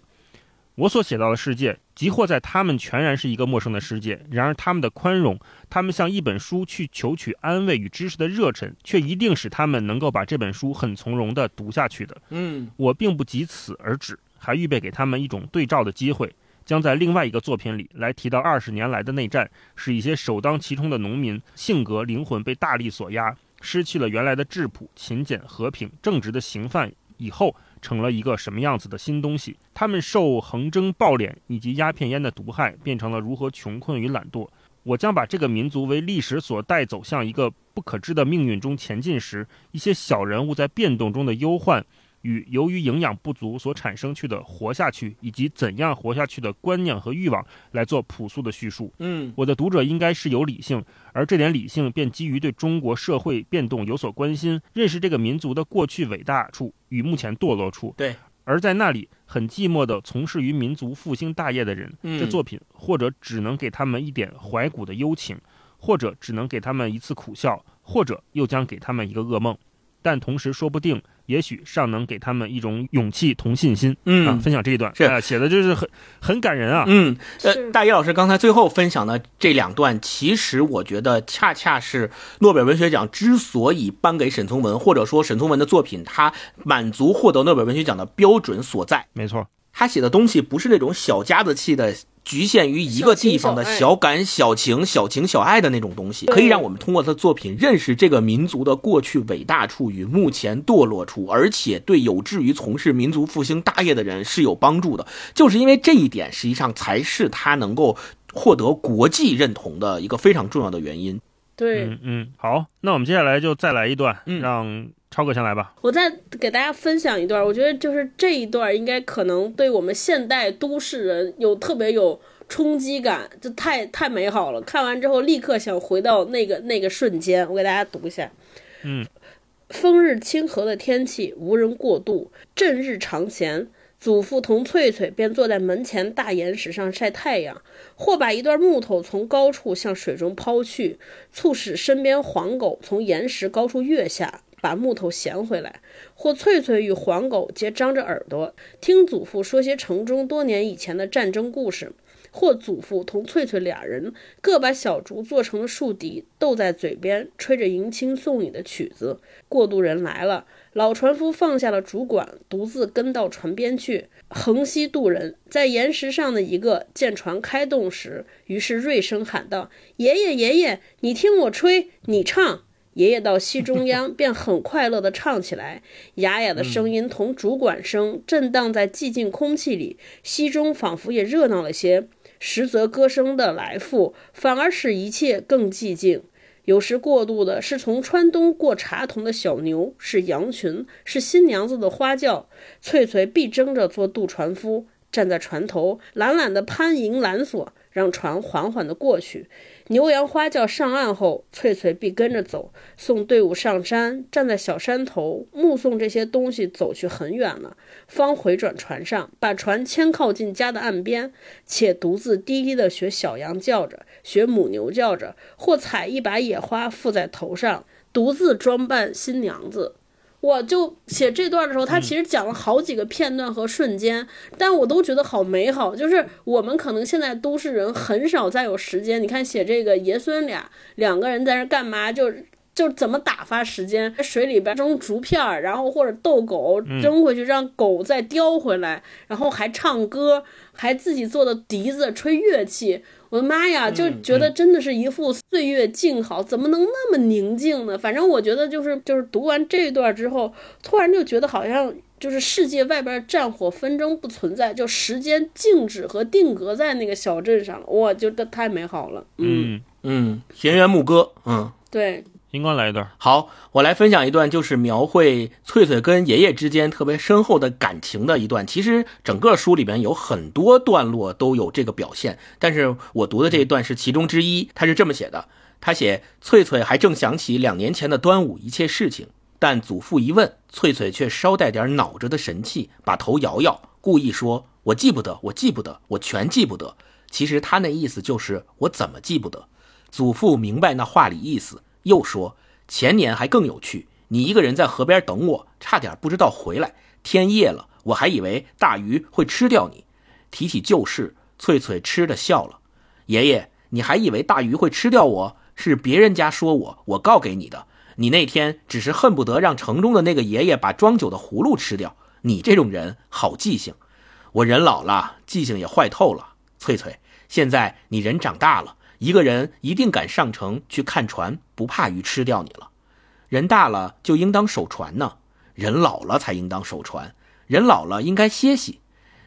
我所写到的世界，即或在他们全然是一个陌生的世界，然而他们的宽容，他们向一本书去求取安慰与知识的热忱，却一定使他们能够把这本书很从容地读下去的。嗯，我并不及此而止，还预备给他们一种对照的机会，将在另外一个作品里来提到二十年来的内战，使一些首当其冲的农民性格灵魂被大力所压，失去了原来的质朴、勤俭、和平、正直的行犯以后。成了一个什么样子的新东西？他们受横征暴敛以及鸦片烟的毒害，变成了如何穷困与懒惰。我将把这个民族为历史所带走向一个不可知的命运中前进时，一些小人物在变动中的忧患。与由于营养不足所产生去的活下去以及怎样活下去的观念和欲望来做朴素的叙述。嗯，我的读者应该是有理性，而这点理性便基于对中国社会变动有所关心，认识这个民族的过去伟大处与目前堕落处。对，而在那里很寂寞的从事于民族复兴大业的人，这作品或者只能给他们一点怀古的幽情，或者只能给他们一次苦笑，或者又将给他们一个噩梦。但同时，说不定，也许尚能给他们一种勇气同信心。嗯，分享这一段是写的就是很很感人啊。嗯，呃，大一老师刚才最后分享的这两段，其实我觉得恰恰是诺贝尔文学奖之所以颁给沈从文，或者说沈从文的作品，他满足获得诺贝尔文学奖的标准所在。没错，他写的东西不是那种小家子气的。局限于一个地方的小感、小情、小情小爱的那种东西，可以让我们通过他的作品认识这个民族的过去伟大处与目前堕落处，而且对有志于从事民族复兴大业的人是有帮助的。就是因为这一点，实际上才是他能够获得国际认同的一个非常重要的原因。对，嗯嗯，好，那我们接下来就再来一段，让。超哥先来吧，我再给大家分享一段。我觉得就是这一段应该可能对我们现代都市人有特别有冲击感，这太太美好了。看完之后立刻想回到那个那个瞬间。我给大家读一下，嗯，风日清和的天气，无人过渡，正日长闲。祖父同翠翠便坐在门前大岩石上晒太阳，或把一段木头从高处向水中抛去，促使身边黄狗从岩石高处跃下。把木头衔回来，或翠翠与黄狗皆张着耳朵听祖父说些城中多年以前的战争故事，或祖父同翠翠俩人各把小竹做成了竖笛，逗在嘴边，吹着迎亲送礼的曲子。过渡人来了，老船夫放下了竹管，独自跟到船边去横溪渡人。在岩石上的一个见船开动时，于是锐声喊道：“爷爷，爷爷，你听我吹，你唱。”爷爷到溪中央，便很快乐地唱起来，哑哑的声音同竹管声震荡在寂静空气里，溪中仿佛也热闹了些。实则歌声的来复，反而使一切更寂静。有时过渡的是从川东过茶童的小牛，是羊群，是新娘子的花轿。翠翠必争着做渡船夫，站在船头，懒懒地攀银缆索。让船缓缓地过去。牛羊花轿上岸后，翠翠必跟着走，送队伍上山，站在小山头，目送这些东西走去很远了，方回转船上，把船牵靠近家的岸边，且独自低低的学小羊叫着，学母牛叫着，或采一把野花附在头上，独自装扮新娘子。我就写这段的时候，他其实讲了好几个片段和瞬间，但我都觉得好美好。就是我们可能现在都市人很少再有时间，你看写这个爷孙俩两个人在那干嘛，就就怎么打发时间，在水里边扔竹片儿，然后或者逗狗扔回去，让狗再叼回来，然后还唱歌，还自己做的笛子吹乐器。我的妈呀，就觉得真的是一副岁月静好，怎么能那么宁静呢？反正我觉得就是就是读完这一段之后，突然就觉得好像就是世界外边战火纷争不存在，就时间静止和定格在那个小镇上，我觉得太美好了。嗯嗯，田园牧歌，嗯，对。应该来一段，好，我来分享一段，就是描绘翠翠跟爷爷之间特别深厚的感情的一段。其实整个书里边有很多段落都有这个表现，但是我读的这一段是其中之一。他是这么写的：他写翠翠还正想起两年前的端午一切事情，但祖父一问，翠翠却稍带点恼着的神气，把头摇摇，故意说：“我记不得，我记不得，我全记不得。”其实他那意思就是我怎么记不得。祖父明白那话里意思。又说前年还更有趣，你一个人在河边等我，差点不知道回来。天夜了，我还以为大鱼会吃掉你。提起旧事，翠翠吃的笑了。爷爷，你还以为大鱼会吃掉我？是别人家说我，我告给你的。你那天只是恨不得让城中的那个爷爷把装酒的葫芦吃掉。你这种人好记性，我人老了，记性也坏透了。翠翠，现在你人长大了。一个人一定敢上城去看船，不怕鱼吃掉你了。人大了就应当守船呢，人老了才应当守船。人老了应该歇息。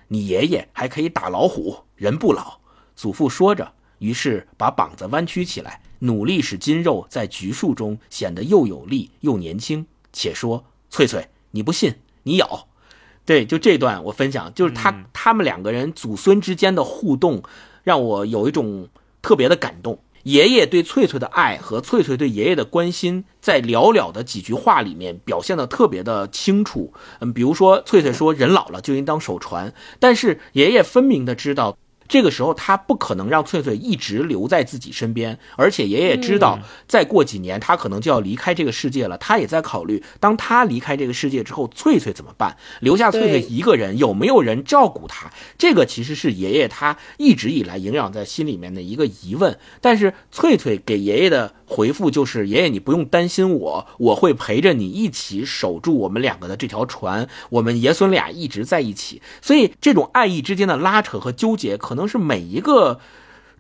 你爷爷还可以打老虎，人不老。祖父说着，于是把膀子弯曲起来，努力使筋肉在橘树中显得又有力又年轻。且说翠翠，你不信，你咬。对，就这段我分享，就是他他们两个人祖孙之间的互动，让我有一种。特别的感动，爷爷对翠翠的爱和翠翠对爷爷的关心，在寥寥的几句话里面表现的特别的清楚。嗯，比如说翠翠说人老了就应当守传，但是爷爷分明的知道。这个时候，他不可能让翠翠一直留在自己身边，而且爷爷知道，再过几年他可能就要离开这个世界了。他也在考虑，当他离开这个世界之后，翠翠怎么办？留下翠翠一个人，有没有人照顾她？这个其实是爷爷他一直以来萦绕在心里面的一个疑问。但是翠翠给爷爷的。回复就是：爷爷，你不用担心我，我会陪着你一起守住我们两个的这条船。我们爷孙俩一直在一起，所以这种爱意之间的拉扯和纠结，可能是每一个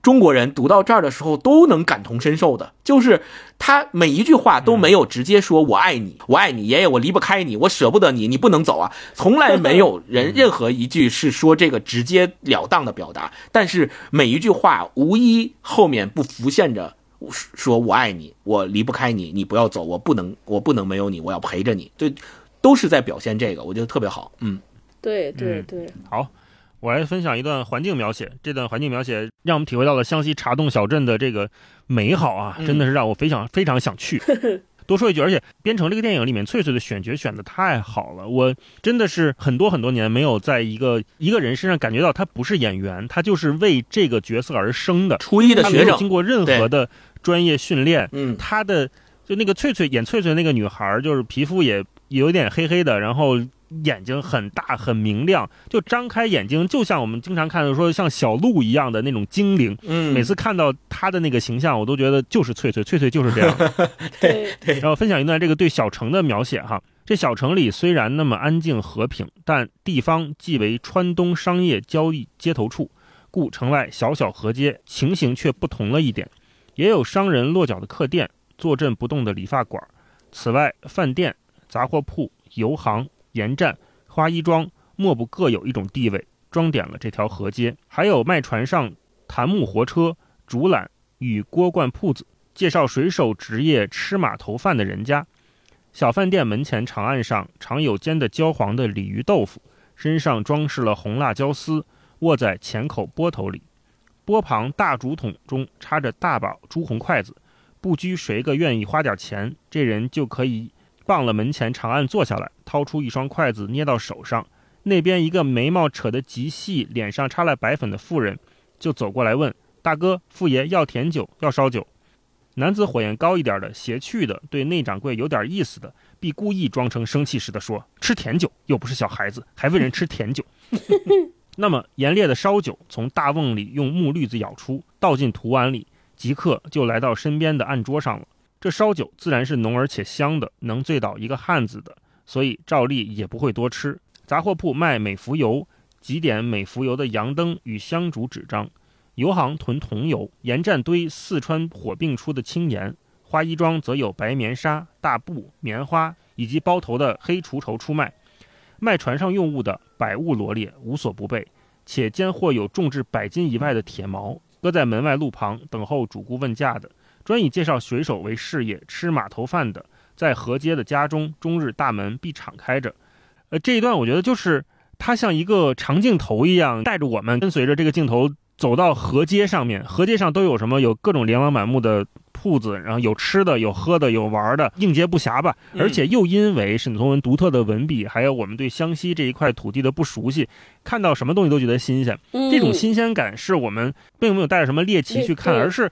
中国人读到这儿的时候都能感同身受的。就是他每一句话都没有直接说“我爱你，我爱你，爷爷，我离不开你，我舍不得你，你不能走啊”，从来没有 人任何一句是说这个直截了当的表达。但是每一句话无一后面不浮现着。说我爱你，我离不开你，你不要走，我不能，我不能没有你，我要陪着你。对，都是在表现这个，我觉得特别好。嗯，对对对。好，我来分享一段环境描写。这段环境描写让我们体会到了湘西茶洞小镇的这个美好啊，真的是让我非常非常想去。多说一句，而且编程这个电影里面，翠翠的选角选的太好了，我真的是很多很多年没有在一个一个人身上感觉到他不是演员，他就是为这个角色而生的。初一的学生，经过任何的。专业训练，嗯，她的就那个翠翠演翠翠那个女孩，就是皮肤也有点黑黑的，然后眼睛很大很明亮，就张开眼睛就像我们经常看到说像小鹿一样的那种精灵。嗯，每次看到她的那个形象，我都觉得就是翠翠，翠翠就是这样。对对。然后分享一段这个对小城的描写哈，这小城里虽然那么安静和平，但地方既为川东商业交易接头处，故城外小小河街情形却不同了一点。也有商人落脚的客店，坐镇不动的理发馆。此外，饭店、杂货铺、油行、盐站、花衣庄，莫不各有一种地位，装点了这条河街。还有卖船上檀木活车、竹缆与锅罐铺子，介绍水手职业吃码头饭的人家。小饭店门前长案上，常有煎的焦黄的鲤鱼豆腐，身上装饰了红辣椒丝，握在浅口钵头里。钵旁大竹筒中插着大把朱红筷子，不拘谁个愿意花点钱，这人就可以傍了门前长案坐下来，掏出一双筷子捏到手上。那边一个眉毛扯得极细、脸上插了白粉的妇人，就走过来问：“大哥，傅爷要甜酒，要烧酒？”男子火焰高一点的，邪趣的，对内掌柜有点意思的，必故意装成生气似的说：“吃甜酒，又不是小孩子，还问人吃甜酒。”那么严烈的烧酒从大瓮里用木滤子舀出，倒进土碗里，即刻就来到身边的案桌上了。这烧酒自然是浓而且香的，能醉倒一个汉子的，所以照例也不会多吃。杂货铺卖美孚油，几点美孚油的洋灯与香烛纸张。油行囤桐油，盐站堆四川火并出的青盐，花衣庄则有白棉纱、大布、棉花以及包头的黑除绸出卖。卖船上用物的百物罗列，无所不备，且兼或有重至百斤以外的铁锚，搁在门外路旁等候主顾问价的；专以介绍水手为事业、吃码头饭的，在河街的家中，终日大门必敞开着。呃，这一段我觉得就是它像一个长镜头一样，带着我们跟随着这个镜头。走到河街上面，河街上都有什么？有各种琳琅满目的铺子，然后有吃的，有喝的，有玩的，应接不暇吧。而且又因为沈从文独特的文笔，还有我们对湘西这一块土地的不熟悉，看到什么东西都觉得新鲜。这种新鲜感是我们并没有带着什么猎奇去看，而是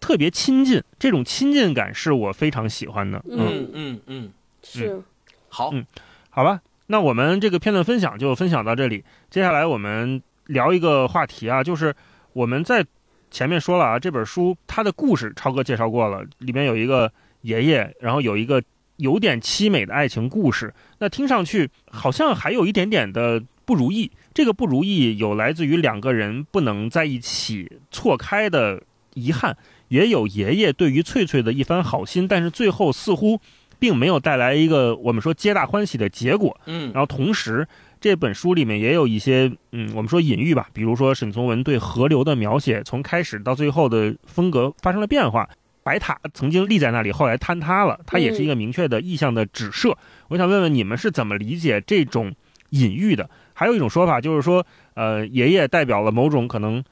特别亲近。这种亲近感是我非常喜欢的。嗯嗯嗯，是好，嗯，好吧。那我们这个片段分享就分享到这里，接下来我们。聊一个话题啊，就是我们在前面说了啊，这本书它的故事超哥介绍过了，里面有一个爷爷，然后有一个有点凄美的爱情故事，那听上去好像还有一点点的不如意。这个不如意有来自于两个人不能在一起错开的遗憾，也有爷爷对于翠翠的一番好心，但是最后似乎并没有带来一个我们说皆大欢喜的结果。嗯，然后同时。这本书里面也有一些，嗯，我们说隐喻吧，比如说沈从文对河流的描写，从开始到最后的风格发生了变化。白塔曾经立在那里，后来坍塌了，它也是一个明确的意向的指涉。我想问问你们是怎么理解这种隐喻的？还有一种说法就是说，呃，爷爷代表了某种可能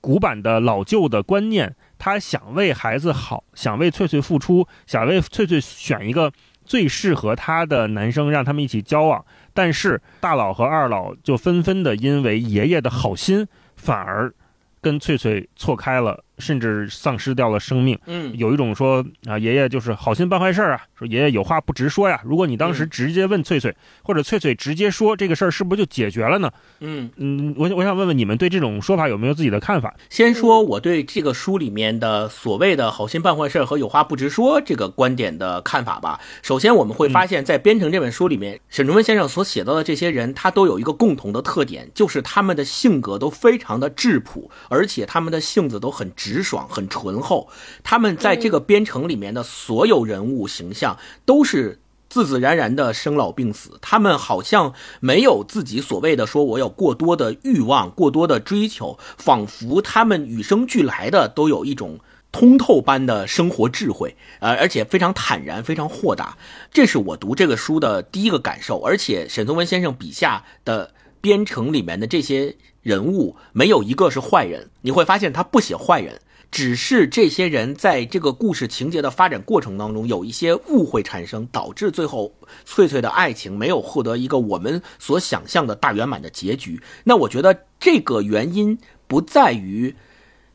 古板的老旧的观念，他想为孩子好，想为翠翠付出，想为翠翠选一个最适合他的男生，让他们一起交往。但是大佬和二老就纷纷的因为爷爷的好心，反而跟翠翠错开了。甚至丧失掉了生命。嗯，有一种说啊，爷爷就是好心办坏事啊。说爷爷有话不直说呀。如果你当时直接问翠翠，或者翠翠直接说这个事儿，是不是就解决了呢？嗯嗯，我我想问问你们对这种说法有没有自己的看法？先说我对这个书里面的所谓的好心办坏事和有话不直说这个观点的看法吧。首先，我们会发现，在《编程》这本书里面，沈从文先生所写到的这些人，他都有一个共同的特点，就是他们的性格都非常的质朴，而且他们的性子都很直。直爽，很醇厚。他们在这个编程里面的所有人物形象都是自自然然的生老病死。他们好像没有自己所谓的说我有过多的欲望、过多的追求，仿佛他们与生俱来的都有一种通透般的生活智慧，呃，而且非常坦然、非常豁达。这是我读这个书的第一个感受。而且沈从文先生笔下的编程里面的这些。人物没有一个是坏人，你会发现他不写坏人，只是这些人在这个故事情节的发展过程当中有一些误会产生，导致最后翠翠的爱情没有获得一个我们所想象的大圆满的结局。那我觉得这个原因不在于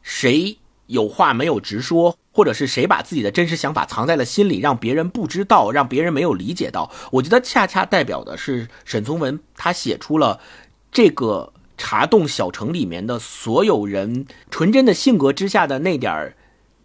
谁有话没有直说，或者是谁把自己的真实想法藏在了心里，让别人不知道，让别人没有理解到。我觉得恰恰代表的是沈从文他写出了这个。茶洞小城里面的所有人纯真的性格之下的那点儿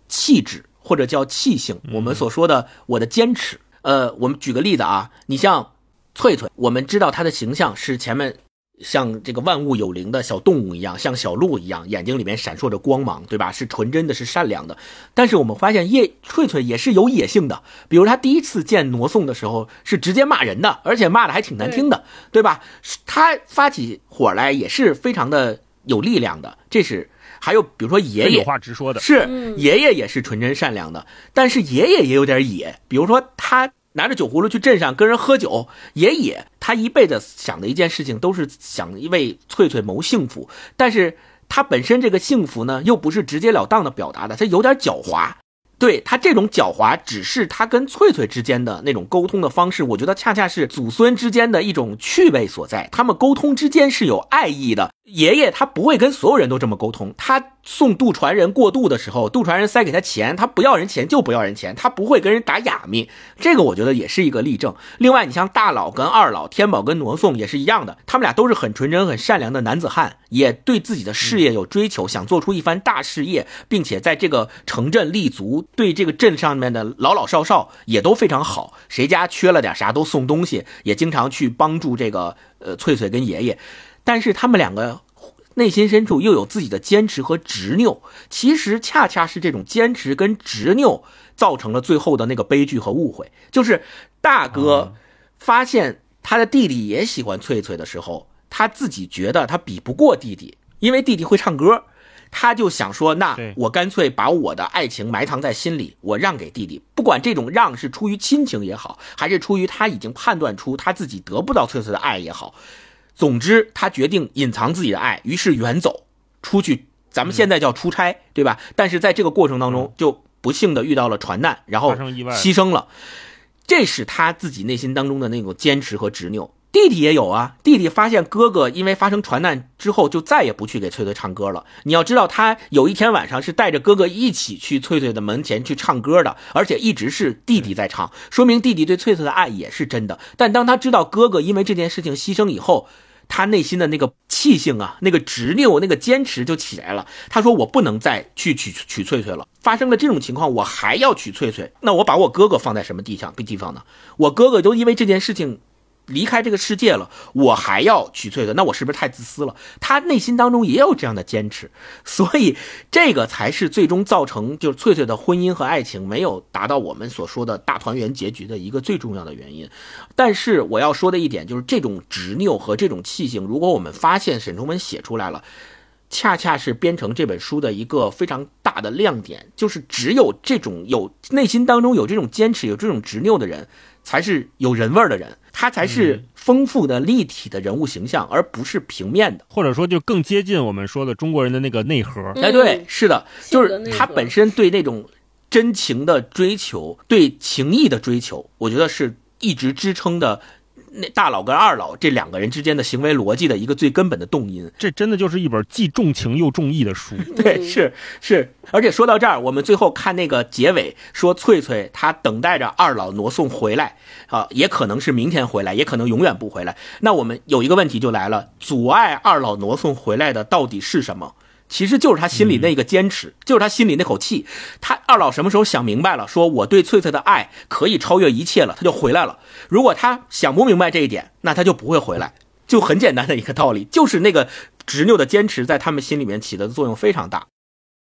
气质，或者叫气性，我们所说的我的坚持。呃，我们举个例子啊，你像翠翠，我们知道她的形象是前面。像这个万物有灵的小动物一样，像小鹿一样，眼睛里面闪烁着光芒，对吧？是纯真的，是善良的。但是我们发现叶翠翠也是有野性的，比如她第一次见挪送的时候是直接骂人的，而且骂的还挺难听的，对吧？她发起火来也是非常的有力量的。这是还有比如说爷爷有话直说的，是爷爷也是纯真善良的，但是爷爷也有点野，比如说他。拿着酒葫芦去镇上跟人喝酒，爷爷他一辈子想的一件事情都是想为翠翠谋幸福，但是他本身这个幸福呢，又不是直截了当的表达的，他有点狡猾。对他这种狡猾，只是他跟翠翠之间的那种沟通的方式，我觉得恰恰是祖孙之间的一种趣味所在。他们沟通之间是有爱意的。爷爷他不会跟所有人都这么沟通。他送渡船人过渡的时候，渡船人塞给他钱，他不要人钱就不要人钱，他不会跟人打哑谜。这个我觉得也是一个例证。另外，你像大佬跟二老，天宝跟挪送也是一样的，他们俩都是很纯真、很善良的男子汉，也对自己的事业有追求，想做出一番大事业，并且在这个城镇立足，对这个镇上面的老老少少也都非常好。谁家缺了点啥都送东西，也经常去帮助这个呃翠翠跟爷爷。但是他们两个内心深处又有自己的坚持和执拗，其实恰恰是这种坚持跟执拗造成了最后的那个悲剧和误会。就是大哥发现他的弟弟也喜欢翠翠的时候，他自己觉得他比不过弟弟，因为弟弟会唱歌，他就想说：那我干脆把我的爱情埋藏在心里，我让给弟弟。不管这种让是出于亲情也好，还是出于他已经判断出他自己得不到翠翠的爱也好。总之，他决定隐藏自己的爱，于是远走出去。咱们现在叫出差，对吧？但是在这个过程当中，就不幸的遇到了船难，然后牺牲了。这是他自己内心当中的那种坚持和执拗。弟弟也有啊，弟弟发现哥哥因为发生船难之后，就再也不去给翠翠唱歌了。你要知道，他有一天晚上是带着哥哥一起去翠翠的门前去唱歌的，而且一直是弟弟在唱，说明弟弟对翠翠的爱也是真的。但当他知道哥哥因为这件事情牺牲以后，他内心的那个气性啊，那个执拗，那个坚持就起来了。他说：“我不能再去娶娶翠翠了。发生了这种情况，我还要娶翠翠，那我把我哥哥放在什么地上地方呢？我哥哥就因为这件事情。”离开这个世界了，我还要娶翠翠，那我是不是太自私了？他内心当中也有这样的坚持，所以这个才是最终造成就是翠翠的婚姻和爱情没有达到我们所说的大团圆结局的一个最重要的原因。但是我要说的一点就是，这种执拗和这种气性，如果我们发现沈从文写出来了，恰恰是编成这本书的一个非常大的亮点，就是只有这种有内心当中有这种坚持、有这种执拗的人。才是有人味儿的人，他才是丰富的、立体的人物形象，而不是平面的，或者说就更接近我们说的中国人的那个内核。哎，对，是的，就是他本身对那种真情的追求、对情谊的追求，我觉得是一直支撑的。那大佬跟二老这两个人之间的行为逻辑的一个最根本的动因，这真的就是一本既重情又重义的书。对，是是。而且说到这儿，我们最后看那个结尾，说翠翠她等待着二老挪送回来啊，也可能是明天回来，也可能永远不回来。那我们有一个问题就来了：阻碍二老挪送回来的到底是什么？其实就是他心里那个坚持，就是他心里那口气。他二老什么时候想明白了，说我对翠翠的爱可以超越一切了，他就回来了。如果他想不明白这一点，那他就不会回来。就很简单的一个道理，就是那个执拗的坚持在他们心里面起的作用非常大。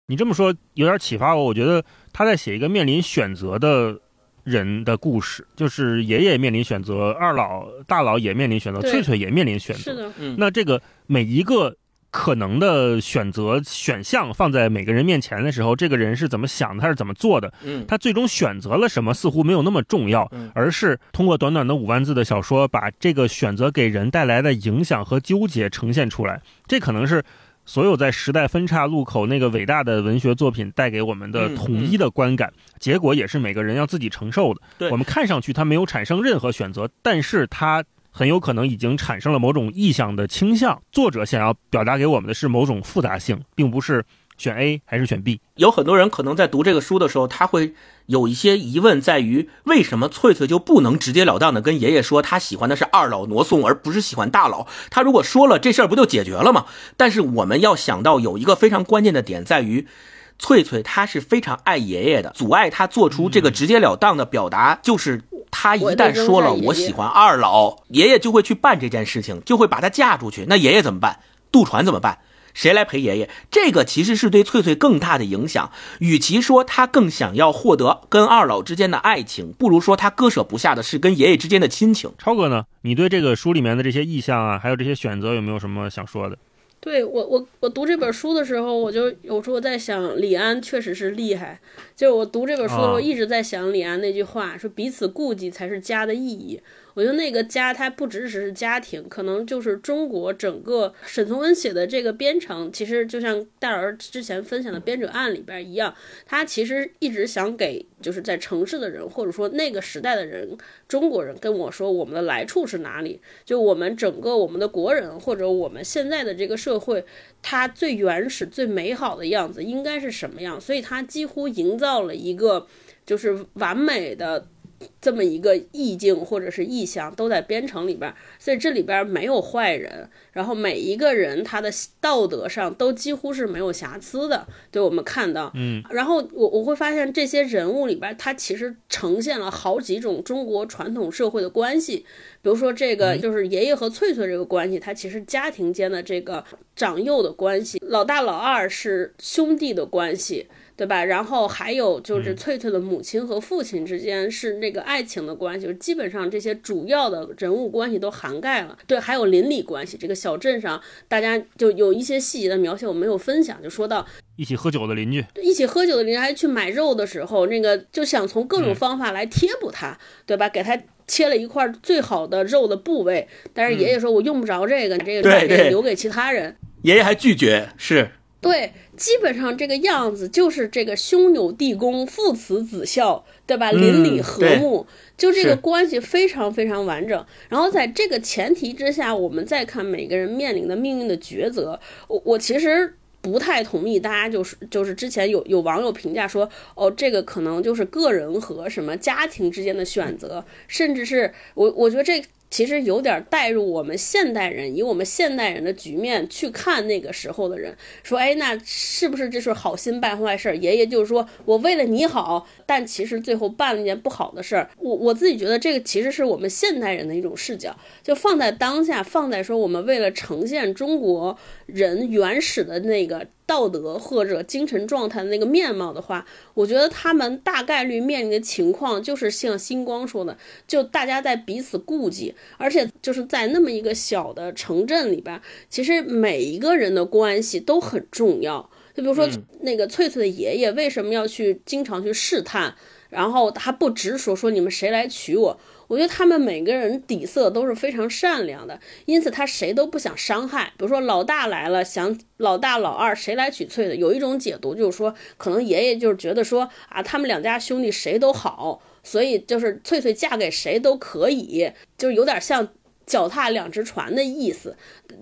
你这么说有点启发我，我觉得他在写一个面临选择的人的故事，就是爷爷面临选择，二老大佬也面临选择，翠翠也面临选择。是的，嗯那这个每一个。可能的选择选项放在每个人面前的时候，这个人是怎么想的，他是怎么做的？嗯，他最终选择了什么，似乎没有那么重要，而是通过短短的五万字的小说，把这个选择给人带来的影响和纠结呈现出来。这可能是所有在时代分岔路口那个伟大的文学作品带给我们的统一的观感。结果也是每个人要自己承受的。我们看上去他没有产生任何选择，但是他。很有可能已经产生了某种意向的倾向。作者想要表达给我们的是某种复杂性，并不是选 A 还是选 B。有很多人可能在读这个书的时候，他会有一些疑问，在于为什么翠翠就不能直截了当的跟爷爷说他喜欢的是二老挪送，而不是喜欢大佬？他如果说了，这事儿不就解决了吗？但是我们要想到有一个非常关键的点，在于翠翠她是非常爱爷爷的，阻碍她做出这个直截了当的表达就是。她一旦说了我喜欢二老，爷爷就会去办这件事情，就会把她嫁出去。那爷爷怎么办？渡船怎么办？谁来陪爷爷？这个其实是对翠翠更大的影响。与其说她更想要获得跟二老之间的爱情，不如说她割舍不下的是跟爷爷之间的亲情。超哥呢？你对这个书里面的这些意象啊，还有这些选择，有没有什么想说的？对我，我我读这本书的时候，我就有时候在想，李安确实是厉害。就是我读这本书的时候，一直在想李安那句话，说彼此顾忌才是家的意义。我觉得那个家，它不只只是家庭，可能就是中国整个沈从文写的这个编程，其实就像戴尔之前分享的《编者案》里边一样，他其实一直想给就是在城市的人，或者说那个时代的人，中国人跟我说我们的来处是哪里，就我们整个我们的国人或者我们现在的这个社会，它最原始、最美好的样子应该是什么样，所以他几乎营造了一个就是完美的。这么一个意境或者是意象都在编程里边，所以这里边没有坏人，然后每一个人他的道德上都几乎是没有瑕疵的。对我们看到，嗯，然后我我会发现这些人物里边，他其实呈现了好几种中国传统社会的关系，比如说这个就是爷爷和翠翠这个关系，他其实家庭间的这个长幼的关系，老大老二是兄弟的关系。对吧？然后还有就是翠翠的母亲和父亲之间是那个爱情的关系，基本上这些主要的人物关系都涵盖了。对，还有邻里关系，这个小镇上大家就有一些细节的描写，我没有分享，就说到一起喝酒的邻居，一起喝酒的邻居还去买肉的时候，那个就想从各种方法来贴补他，对吧？给他切了一块最好的肉的部位，但是爷爷说我用不着这个，你这个留给其他人。爷爷还拒绝，是。对，基本上这个样子就是这个兄友弟恭、父慈子孝，对吧？邻里和睦，就这个关系非常非常完整。然后在这个前提之下，我们再看每个人面临的命运的抉择，我我其实不太同意大家就是就是之前有有网友评价说，哦，这个可能就是个人和什么家庭之间的选择，甚至是我我觉得这。其实有点带入我们现代人，以我们现代人的局面去看那个时候的人，说，哎，那是不是这是好心办坏事？爷爷就是说我为了你好，但其实最后办了一件不好的事儿。我我自己觉得这个其实是我们现代人的一种视角，就放在当下，放在说我们为了呈现中国人原始的那个。道德或者精神状态的那个面貌的话，我觉得他们大概率面临的情况就是像星光说的，就大家在彼此顾忌，而且就是在那么一个小的城镇里边，其实每一个人的关系都很重要。就比如说那个翠翠的爷爷为什么要去经常去试探，然后他不直说说你们谁来娶我。我觉得他们每个人底色都是非常善良的，因此他谁都不想伤害。比如说老大来了，想老大老二谁来娶翠的？有一种解读就是说，可能爷爷就是觉得说啊，他们两家兄弟谁都好，所以就是翠翠嫁给谁都可以，就是有点像脚踏两只船的意思，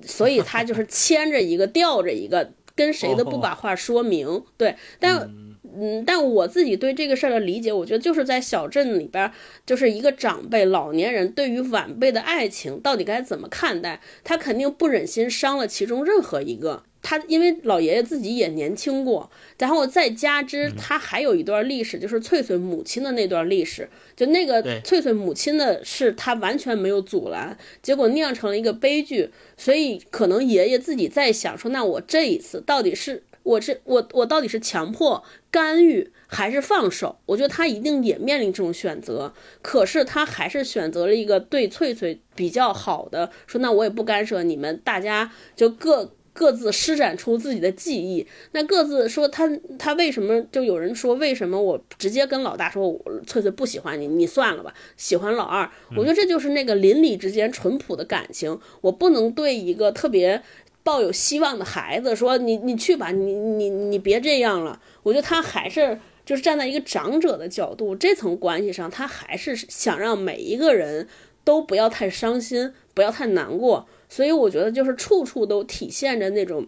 所以他就是牵着一个吊着一个，跟谁都不把话说明。对，但。嗯，但我自己对这个事儿的理解，我觉得就是在小镇里边，就是一个长辈、老年人对于晚辈的爱情到底该怎么看待，他肯定不忍心伤了其中任何一个。他因为老爷爷自己也年轻过，然后再加之他还有一段历史，就是翠翠母亲的那段历史，就那个翠翠母亲的事，他完全没有阻拦，结果酿成了一个悲剧。所以可能爷爷自己在想说，那我这一次到底是。我这我我到底是强迫干预还是放手？我觉得他一定也面临这种选择，可是他还是选择了一个对翠翠比较好的，说那我也不干涉你们，大家就各各自施展出自己的技艺。那各自说他他为什么就有人说为什么我直接跟老大说我翠翠不喜欢你，你算了吧，喜欢老二。我觉得这就是那个邻里之间淳朴的感情，我不能对一个特别。抱有希望的孩子说：“你你去吧，你你你别这样了。”我觉得他还是就是站在一个长者的角度，这层关系上，他还是想让每一个人都不要太伤心，不要太难过。所以我觉得就是处处都体现着那种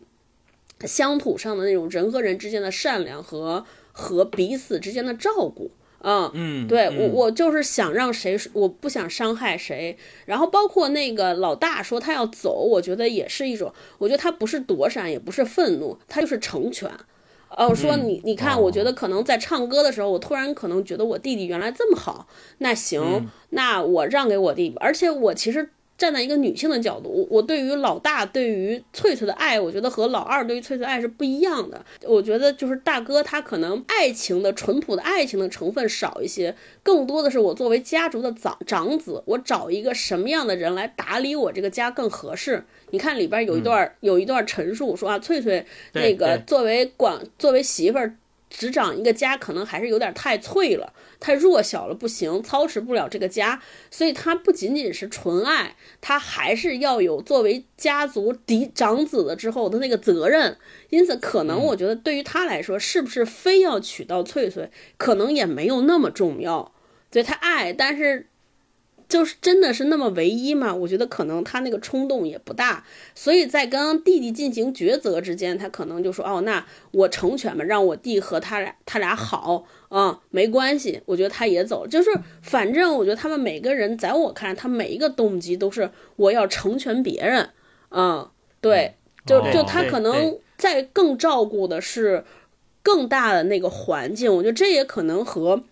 乡土上的那种人和人之间的善良和和彼此之间的照顾。嗯嗯，对我我就是想让谁，我不想伤害谁。然后包括那个老大说他要走，我觉得也是一种，我觉得他不是躲闪，也不是愤怒，他就是成全。哦，说你你看，我觉得可能在唱歌的时候，我突然可能觉得我弟弟原来这么好，那行，那我让给我弟。而且我其实站在一个女性的角度，我对于老大对于翠翠的爱，我觉得和老二对于翠翠爱是不一样的。我觉得就是大哥他可能爱情的淳朴的爱情的成分少一些，更多的是我作为家族的长长子，我找一个什么样的人来打理我这个家更合适。你看里边有一段有一段陈述说啊，翠翠那个作为管作为媳妇儿。执掌一个家可能还是有点太脆了，太弱小了，不行，操持不了这个家。所以他不仅仅是纯爱，他还是要有作为家族嫡长子的之后的那个责任。因此，可能我觉得对于他来说，是不是非要娶到翠翠，可能也没有那么重要。对他爱，但是。就是真的是那么唯一吗？我觉得可能他那个冲动也不大，所以在跟弟弟进行抉择之间，他可能就说：“哦，那我成全吧，让我弟和他俩他俩好啊，没关系。”我觉得他也走了，就是反正我觉得他们每个人，在我看来，他每一个动机都是我要成全别人，嗯，对，就就他可能在更照顾的是更大的那个环境，我觉得这也可能和。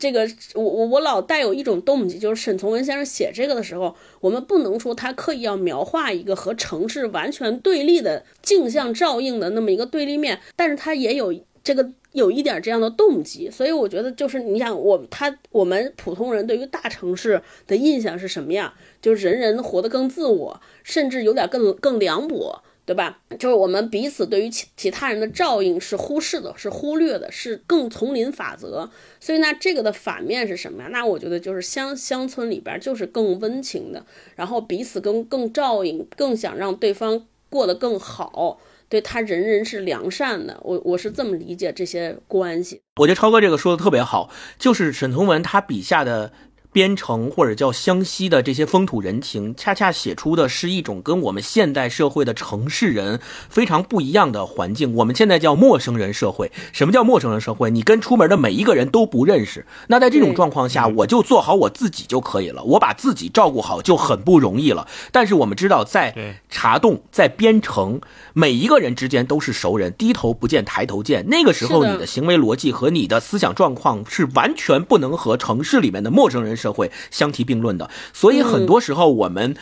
这个我我我老带有一种动机，就是沈从文先生写这个的时候，我们不能说他刻意要描画一个和城市完全对立的镜像照应的那么一个对立面，但是他也有这个有一点这样的动机，所以我觉得就是你想我他我们普通人对于大城市的印象是什么样？就是人人活得更自我，甚至有点更更凉薄。对吧？就是我们彼此对于其其他人的照应是忽视的，是忽略的，是更丛林法则。所以那这个的反面是什么呀？那我觉得就是乡乡村里边就是更温情的，然后彼此更更照应，更想让对方过得更好，对他人人是良善的。我我是这么理解这些关系。我觉得超哥这个说的特别好，就是沈从文他笔下的。边城或者叫湘西的这些风土人情，恰恰写出的是一种跟我们现代社会的城市人非常不一样的环境。我们现在叫陌生人社会。什么叫陌生人社会？你跟出门的每一个人都不认识。那在这种状况下，我就做好我自己就可以了。我把自己照顾好就很不容易了。但是我们知道，在茶洞，在边城，每一个人之间都是熟人，低头不见抬头见。那个时候，你的行为逻辑和你的思想状况是完全不能和城市里面的陌生人。社会相提并论的，所以很多时候我们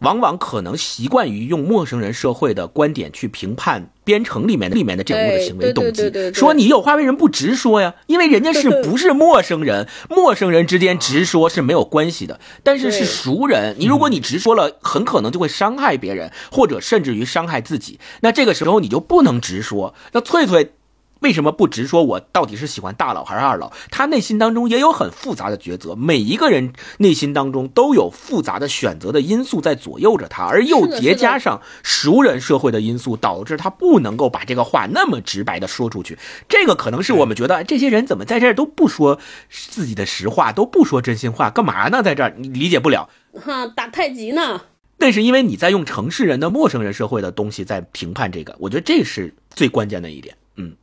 往往可能习惯于用陌生人社会的观点去评判编程里面里面的人物的行为动机，说你有话为什么不直说呀？因为人家是不是陌生人，陌生人之间直说是没有关系的。但是是熟人，你如果你直说了，很可能就会伤害别人，或者甚至于伤害自己。那这个时候你就不能直说。那翠翠。为什么不直说？我到底是喜欢大佬还是二佬？他内心当中也有很复杂的抉择。每一个人内心当中都有复杂的选择的因素在左右着他，而又叠加上熟人社会的因素，导致他不能够把这个话那么直白的说出去。这个可能是我们觉得这些人怎么在这儿都不说自己的实话，都不说真心话，干嘛呢？在这儿你理解不了。哈，打太极呢？那是因为你在用城市人的陌生人社会的东西在评判这个，我觉得这是最关键的一点。嗯。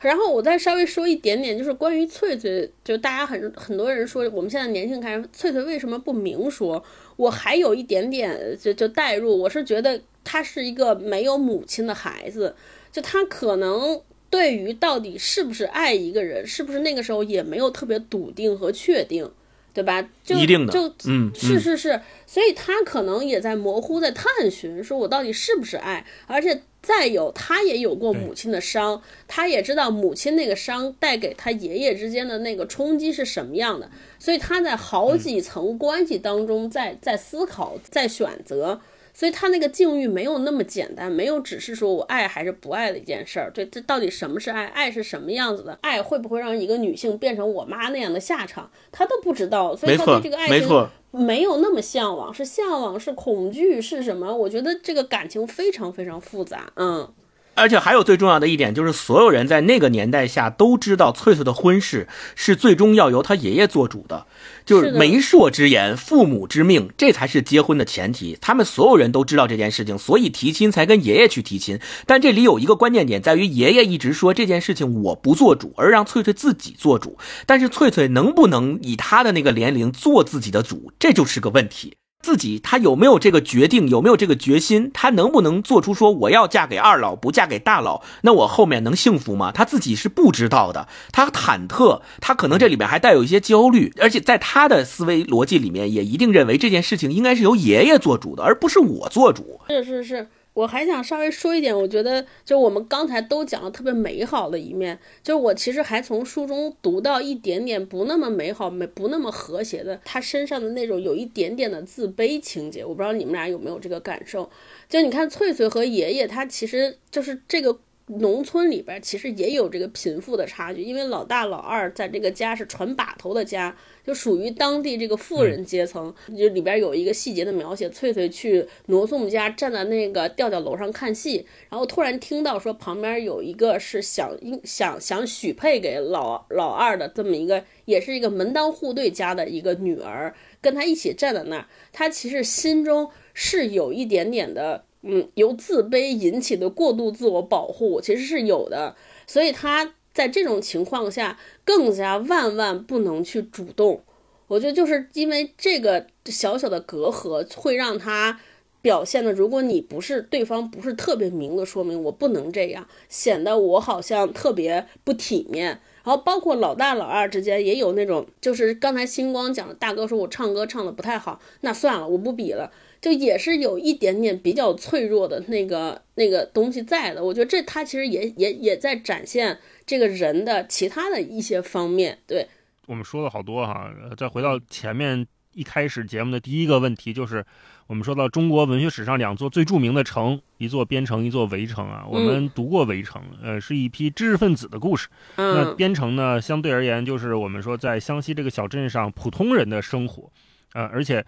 然后我再稍微说一点点，就是关于翠翠，就大家很很多人说我们现在年轻人翠翠为什么不明说？我还有一点点就就代入，我是觉得她是一个没有母亲的孩子，就她可能对于到底是不是爱一个人，是不是那个时候也没有特别笃定和确定，对吧？就一定的，就嗯，是是是，所以他可能也在模糊，在探寻，说我到底是不是爱，而且。再有，他也有过母亲的伤，他也知道母亲那个伤带给他爷爷之间的那个冲击是什么样的，所以他在好几层关系当中在在思考，在选择，所以他那个境遇没有那么简单，没有只是说我爱还是不爱的一件事儿。对，这到底什么是爱？爱是什么样子的？爱会不会让一个女性变成我妈那样的下场？他都不知道，所以他对这个爱情。没有那么向往，是向往，是恐惧，是什么？我觉得这个感情非常非常复杂，嗯。而且还有最重要的一点，就是所有人在那个年代下都知道，翠翠的婚事是最终要由她爷爷做主的，就是媒妁之言、父母之命，这才是结婚的前提。他们所有人都知道这件事情，所以提亲才跟爷爷去提亲。但这里有一个关键点，在于爷爷一直说这件事情我不做主，而让翠翠自己做主。但是翠翠能不能以她的那个年龄做自己的主，这就是个问题。自己他有没有这个决定，有没有这个决心，他能不能做出说我要嫁给二老，不嫁给大佬，那我后面能幸福吗？他自己是不知道的，他忐忑，他可能这里面还带有一些焦虑，而且在他的思维逻辑里面，也一定认为这件事情应该是由爷爷做主的，而不是我做主。是是是。我还想稍微说一点，我觉得就我们刚才都讲了特别美好的一面，就是我其实还从书中读到一点点不那么美好、没不那么和谐的，他身上的那种有一点点的自卑情节。我不知道你们俩有没有这个感受？就你看翠翠和爷爷，他其实就是这个。农村里边其实也有这个贫富的差距，因为老大老二在这个家是传把头的家，就属于当地这个富人阶层。就里边有一个细节的描写，翠翠去罗宋家站在那个吊吊楼上看戏，然后突然听到说旁边有一个是想想想许配给老老二的这么一个，也是一个门当户对家的一个女儿，跟他一起站在那儿，他其实心中是有一点点的。嗯，由自卑引起的过度自我保护其实是有的，所以他在这种情况下更加万万不能去主动。我觉得就是因为这个小小的隔阂，会让他表现的，如果你不是对方不是特别明的说明，我不能这样，显得我好像特别不体面。然后包括老大老二之间也有那种，就是刚才星光讲的，大哥说我唱歌唱的不太好，那算了，我不比了。就也是有一点点比较脆弱的那个那个东西在的，我觉得这他其实也也也在展现这个人的其他的一些方面。对我们说了好多哈，再回到前面一开始节目的第一个问题，就是我们说到中国文学史上两座最著名的城，一座边城，一座围城啊。我们读过围城，呃，是一批知识分子的故事。那边城呢，相对而言就是我们说在湘西这个小镇上普通人的生活，呃，而且。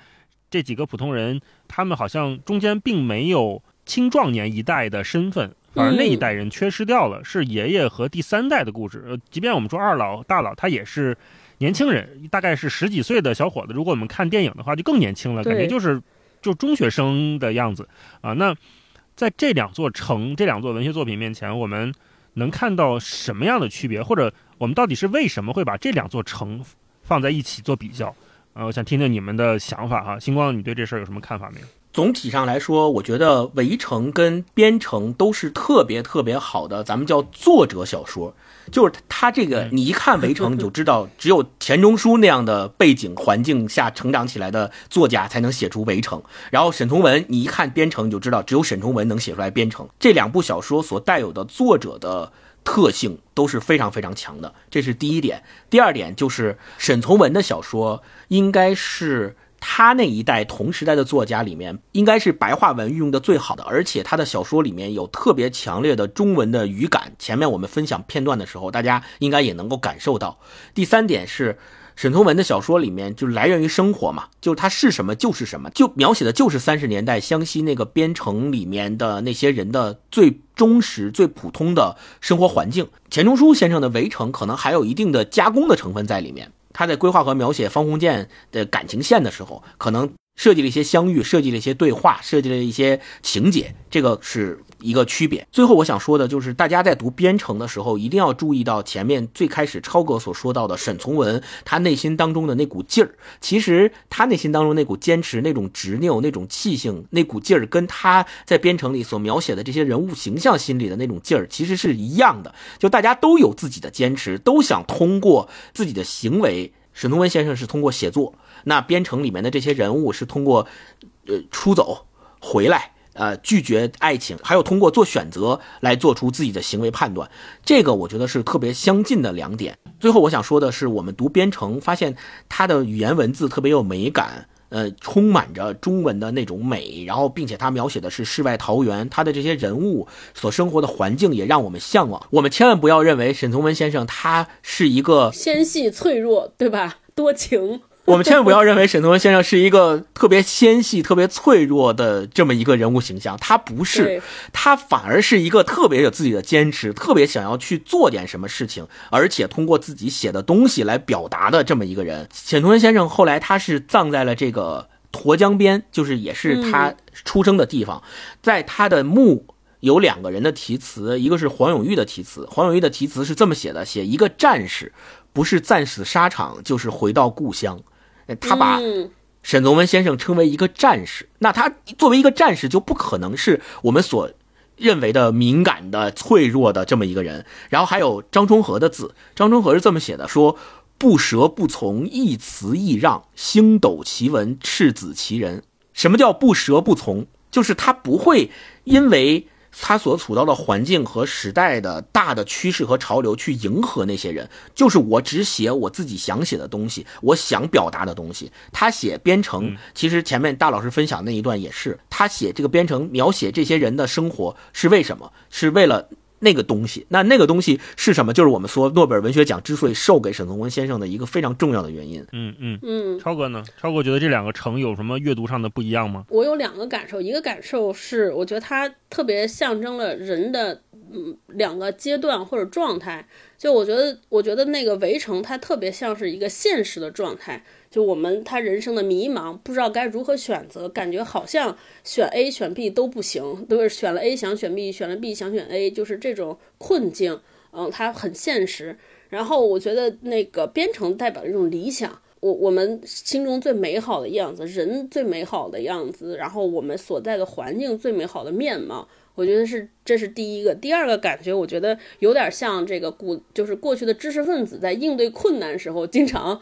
这几个普通人，他们好像中间并没有青壮年一代的身份，反而那一代人缺失掉了，是爷爷和第三代的故事。呃，即便我们说二老大佬，他也是年轻人，大概是十几岁的小伙子。如果我们看电影的话，就更年轻了，感觉就是就中学生的样子啊。那在这两座城、这两座文学作品面前，我们能看到什么样的区别，或者我们到底是为什么会把这两座城放在一起做比较？呃，我想听听你们的想法哈。星光，你对这事儿有什么看法没有？总体上来说，我觉得《围城》跟《边城》都是特别特别好的，咱们叫作者小说。就是他这个，你一看《围城》，你就知道，只有钱钟书那样的背景环境下成长起来的作家才能写出《围城》。然后沈从文，你一看《边城》，你就知道，只有沈从文能写出来《边城》。这两部小说所带有的作者的。特性都是非常非常强的，这是第一点。第二点就是沈从文的小说，应该是他那一代同时代的作家里面，应该是白话文运用的最好的，而且他的小说里面有特别强烈的中文的语感。前面我们分享片段的时候，大家应该也能够感受到。第三点是。沈从文的小说里面就来源于生活嘛，就是他是什么就是什么，就描写的就是三十年代湘西那个边城里面的那些人的最忠实、最普通的生活环境。钱钟书先生的《围城》可能还有一定的加工的成分在里面，他在规划和描写方鸿渐的感情线的时候，可能。设计了一些相遇，设计了一些对话，设计了一些情节，这个是一个区别。最后我想说的就是，大家在读《编程》的时候，一定要注意到前面最开始超哥所说到的沈从文他内心当中的那股劲儿。其实他内心当中那股坚持、那种执拗、那种气性、那股劲儿，跟他在《编程》里所描写的这些人物形象心里的那种劲儿，其实是一样的。就大家都有自己的坚持，都想通过自己的行为。沈从文先生是通过写作，那编程里面的这些人物是通过，呃，出走回来，呃，拒绝爱情，还有通过做选择来做出自己的行为判断。这个我觉得是特别相近的两点。最后我想说的是，我们读编程发现它的语言文字特别有美感。呃，充满着中文的那种美，然后并且他描写的是世外桃源，他的这些人物所生活的环境也让我们向往。我们千万不要认为沈从文先生他是一个纤细脆弱，对吧？多情。我们千万不要认为沈从文先生是一个特别纤细、特别脆弱的这么一个人物形象，他不是，他反而是一个特别有自己的坚持、特别想要去做点什么事情，而且通过自己写的东西来表达的这么一个人。沈从文先生后来他是葬在了这个沱江边，就是也是他出生的地方，在他的墓有两个人的题词，一个是黄永玉的题词，黄永玉的题词是这么写的：写一个战士，不是战死沙场，就是回到故乡。他把沈从文先生称为一个战士，那他作为一个战士，就不可能是我们所认为的敏感的、脆弱的这么一个人。然后还有张充和的字，张充和是这么写的：说不折不从，一词一让，星斗其文，赤子其人。什么叫不折不从？就是他不会因为。他所处到的环境和时代的大的趋势和潮流，去迎合那些人，就是我只写我自己想写的东西，我想表达的东西。他写编程，其实前面大老师分享那一段也是，他写这个编程，描写这些人的生活是为什么？是为了。那个东西，那那个东西是什么？就是我们说诺贝尔文学奖之所以授给沈从文先生的一个非常重要的原因。嗯嗯嗯，超哥呢？超哥觉得这两个城有什么阅读上的不一样吗？我有两个感受，一个感受是，我觉得它特别象征了人的嗯两个阶段或者状态。就我觉得，我觉得那个围城它特别像是一个现实的状态。就我们他人生的迷茫，不知道该如何选择，感觉好像选 A 选 B 都不行，都是选了 A 想选 B，选了 B 想选 A，就是这种困境。嗯，它很现实。然后我觉得那个编程代表一种理想，我我们心中最美好的样子，人最美好的样子，然后我们所在的环境最美好的面貌。我觉得是，这是第一个。第二个感觉，我觉得有点像这个古，就是过去的知识分子在应对困难时候，经常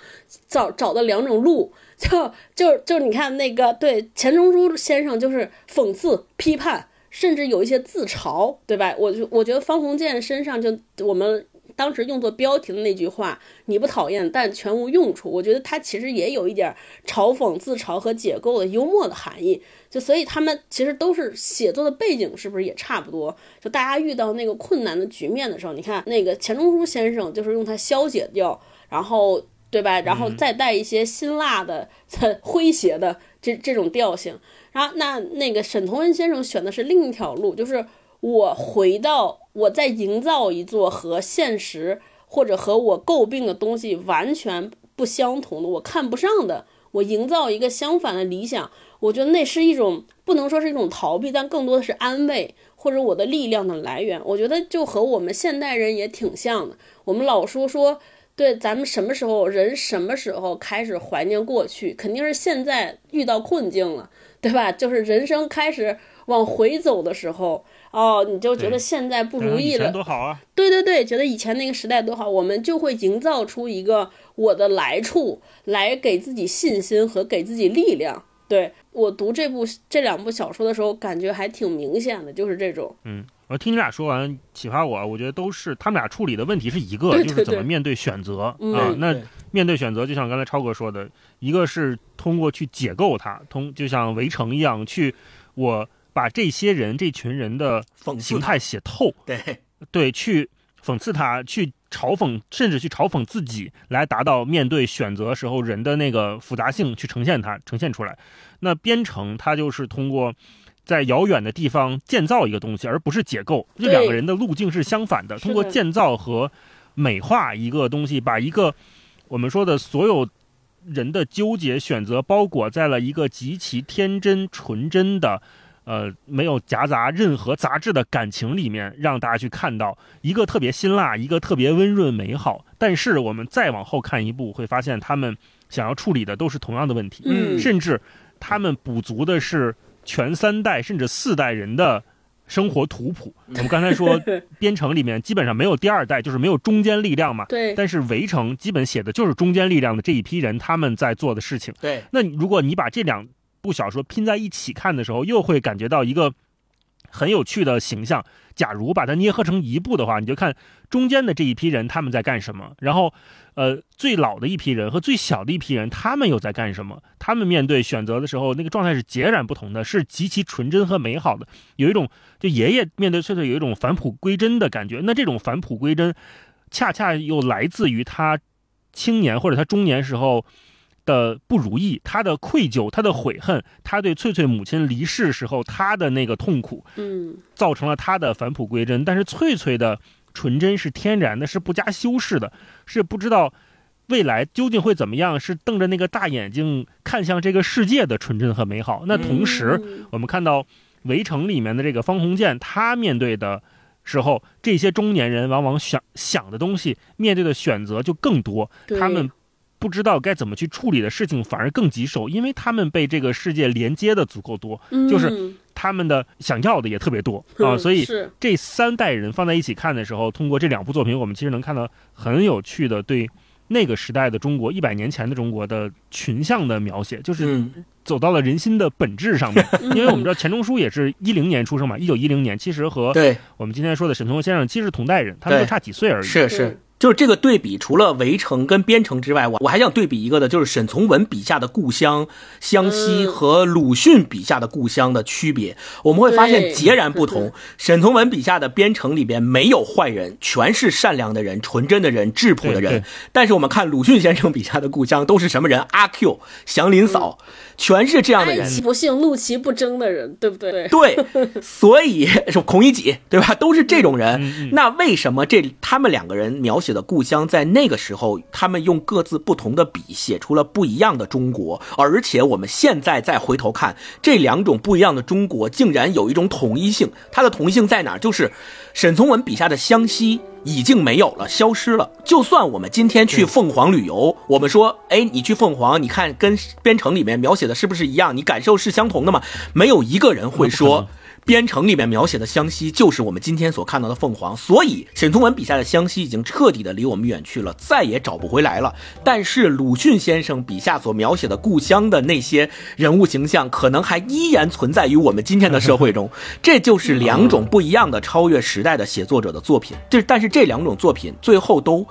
找找的两种路，就就就你看那个，对钱钟书先生就是讽刺、批判，甚至有一些自嘲，对吧？我就我觉得方鸿渐身上就我们。当时用作标题的那句话，你不讨厌，但全无用处。我觉得他其实也有一点嘲讽、自嘲和解构的幽默的含义。就所以他们其实都是写作的背景，是不是也差不多？就大家遇到那个困难的局面的时候，你看那个钱钟书先生就是用它消解掉，然后对吧？然后再带一些辛辣的、诙谐的这这种调性。然后那那个沈从文先生选的是另一条路，就是我回到。我在营造一座和现实或者和我诟病的东西完全不相同的，我看不上的，我营造一个相反的理想，我觉得那是一种不能说是一种逃避，但更多的是安慰或者我的力量的来源。我觉得就和我们现代人也挺像的。我们老说说，对咱们什么时候人什么时候开始怀念过去，肯定是现在遇到困境了，对吧？就是人生开始往回走的时候。哦，你就觉得现在不如意了，多好啊！对对对，觉得以前那个时代多好，我们就会营造出一个我的来处，来给自己信心和给自己力量。对我读这部这两部小说的时候，感觉还挺明显的，就是这种。嗯，我听你俩说完，启发我，我觉得都是他们俩处理的问题是一个，就是怎么面对选择啊。那面对选择，就像刚才超哥说的，一个是通过去解构它，通就像围城一样去我。把这些人、这群人的形态写透，对对，去讽刺他，去嘲讽，甚至去嘲讽自己，来达到面对选择时候人的那个复杂性，去呈现它，呈现出来。那编程它就是通过在遥远的地方建造一个东西，而不是解构。这两个人的路径是相反的，通过建造和美化一个东西，把一个我们说的所有人的纠结选择包裹在了一个极其天真纯真的。呃，没有夹杂任何杂质的感情里面，让大家去看到一个特别辛辣，一个特别温润美好。但是我们再往后看一步，会发现他们想要处理的都是同样的问题，嗯，甚至他们补足的是全三代甚至四代人的生活图谱。我们刚才说编程里面基本上没有第二代，就是没有中间力量嘛，对。但是围城基本写的就是中间力量的这一批人他们在做的事情，对。那如果你把这两部小说拼在一起看的时候，又会感觉到一个很有趣的形象。假如把它捏合成一部的话，你就看中间的这一批人他们在干什么，然后，呃，最老的一批人和最小的一批人他们又在干什么？他们面对选择的时候，那个状态是截然不同的，是极其纯真和美好的。有一种就爷爷面对翠翠有一种返璞归真的感觉。那这种返璞归真，恰恰又来自于他青年或者他中年时候。的不如意，他的愧疚，他的悔恨，他对翠翠母亲离世时候他的那个痛苦，嗯，造成了他的返璞归真。但是翠翠的纯真是天然的，是不加修饰的，是不知道未来究竟会怎么样，是瞪着那个大眼睛看向这个世界的纯真和美好。那同时，我们看到《围城》里面的这个方鸿渐，他面对的时候，这些中年人往往想想的东西，面对的选择就更多，他们。不知道该怎么去处理的事情反而更棘手，因为他们被这个世界连接的足够多，就是嗯他们的想要的也特别多啊，嗯所以这三代人放在一起看的时候，通过这两部作品，我们其实能看到很有趣的对那个时代的中国，一百年前的中国的群像的描写，就是嗯走到了人心的本质上面。嗯 因为我们知道钱钟书也是一零年出生嘛，一九一零年，其实和，我们今天说的沈从文先生其实是同代人，他们对就差几岁而已。是是。就是这个对比，除了围城跟边城之外，我我还想对比一个的，就是沈从文笔下的故乡湘西嗯和鲁迅笔下的故乡的区别，我们会发现截然不同。沈从文笔下的边城里边没有坏人，全是善良的人、纯真的人、质朴的人。但是我们看鲁迅先生笔下的故乡都是什么人？阿 Q、祥林嫂，全是这样的人。其不幸，怒其不争的人，对不对？对，所以是孔乙己，对吧？都是这种人。那为什么这他们两个人描写的故乡，在那个时候，他们用各自不同的笔写出了不一样的中国？而且我们现在再回头看，这两种不一样的中国，竟然有一种统一性。它的统一性在哪？就是沈从文笔下的湘西。已经没有了，消失了。就算我们今天去凤凰旅游，我们说，哎，你去凤凰，你看跟边城里面描写的是不是一样？你感受是相同的吗？没有一个人会说能。边城里面描写的湘西就是我们今天所看到的凤凰，所以沈从文笔下的湘西已经彻底的离我们远去了，再也找不回来了。但是鲁迅先生笔下所描写的故乡的那些人物形象，可能还依然存在于我们今天的社会中。这就是两种不一样的超越时代的写作者的作品。这但是这两种作品最后都。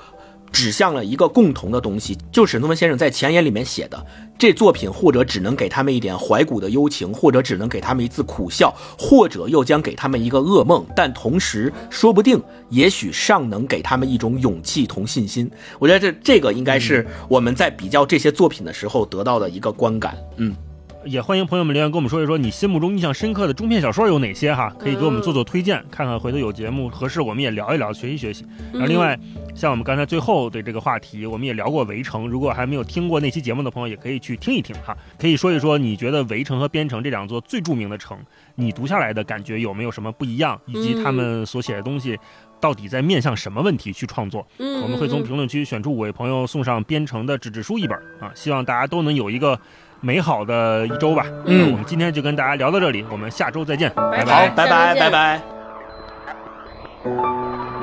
指向了一个共同的东西，就是沈从文先生在前言里面写的，这作品或者只能给他们一点怀古的幽情，或者只能给他们一次苦笑，或者又将给他们一个噩梦，但同时说不定，也许尚能给他们一种勇气同信心。我觉得这这个应该是我们在比较这些作品的时候得到的一个观感。嗯，也欢迎朋友们留言跟我们说一说你心目中印象深刻的中篇小说有哪些哈，可以给我们做做推荐，看看回头有节目合适我们也聊一聊，学习学习。然后另外，像我们刚才最后的这个话题，我们也聊过《围城》，如果还没有听过那期节目的朋友，也可以去听一听哈，可以说一说你觉得《围城》和《边城》这两座最著名的城，你读下来的感觉有没有什么不一样，以及他们所写的东西。到底在面向什么问题去创作？嗯，我们会从评论区选出五位朋友送上编程的纸质书一本啊！希望大家都能有一个美好的一周吧。嗯我们今天就跟大家聊到这里，我们下周再见，拜拜好，拜拜，拜拜。Thank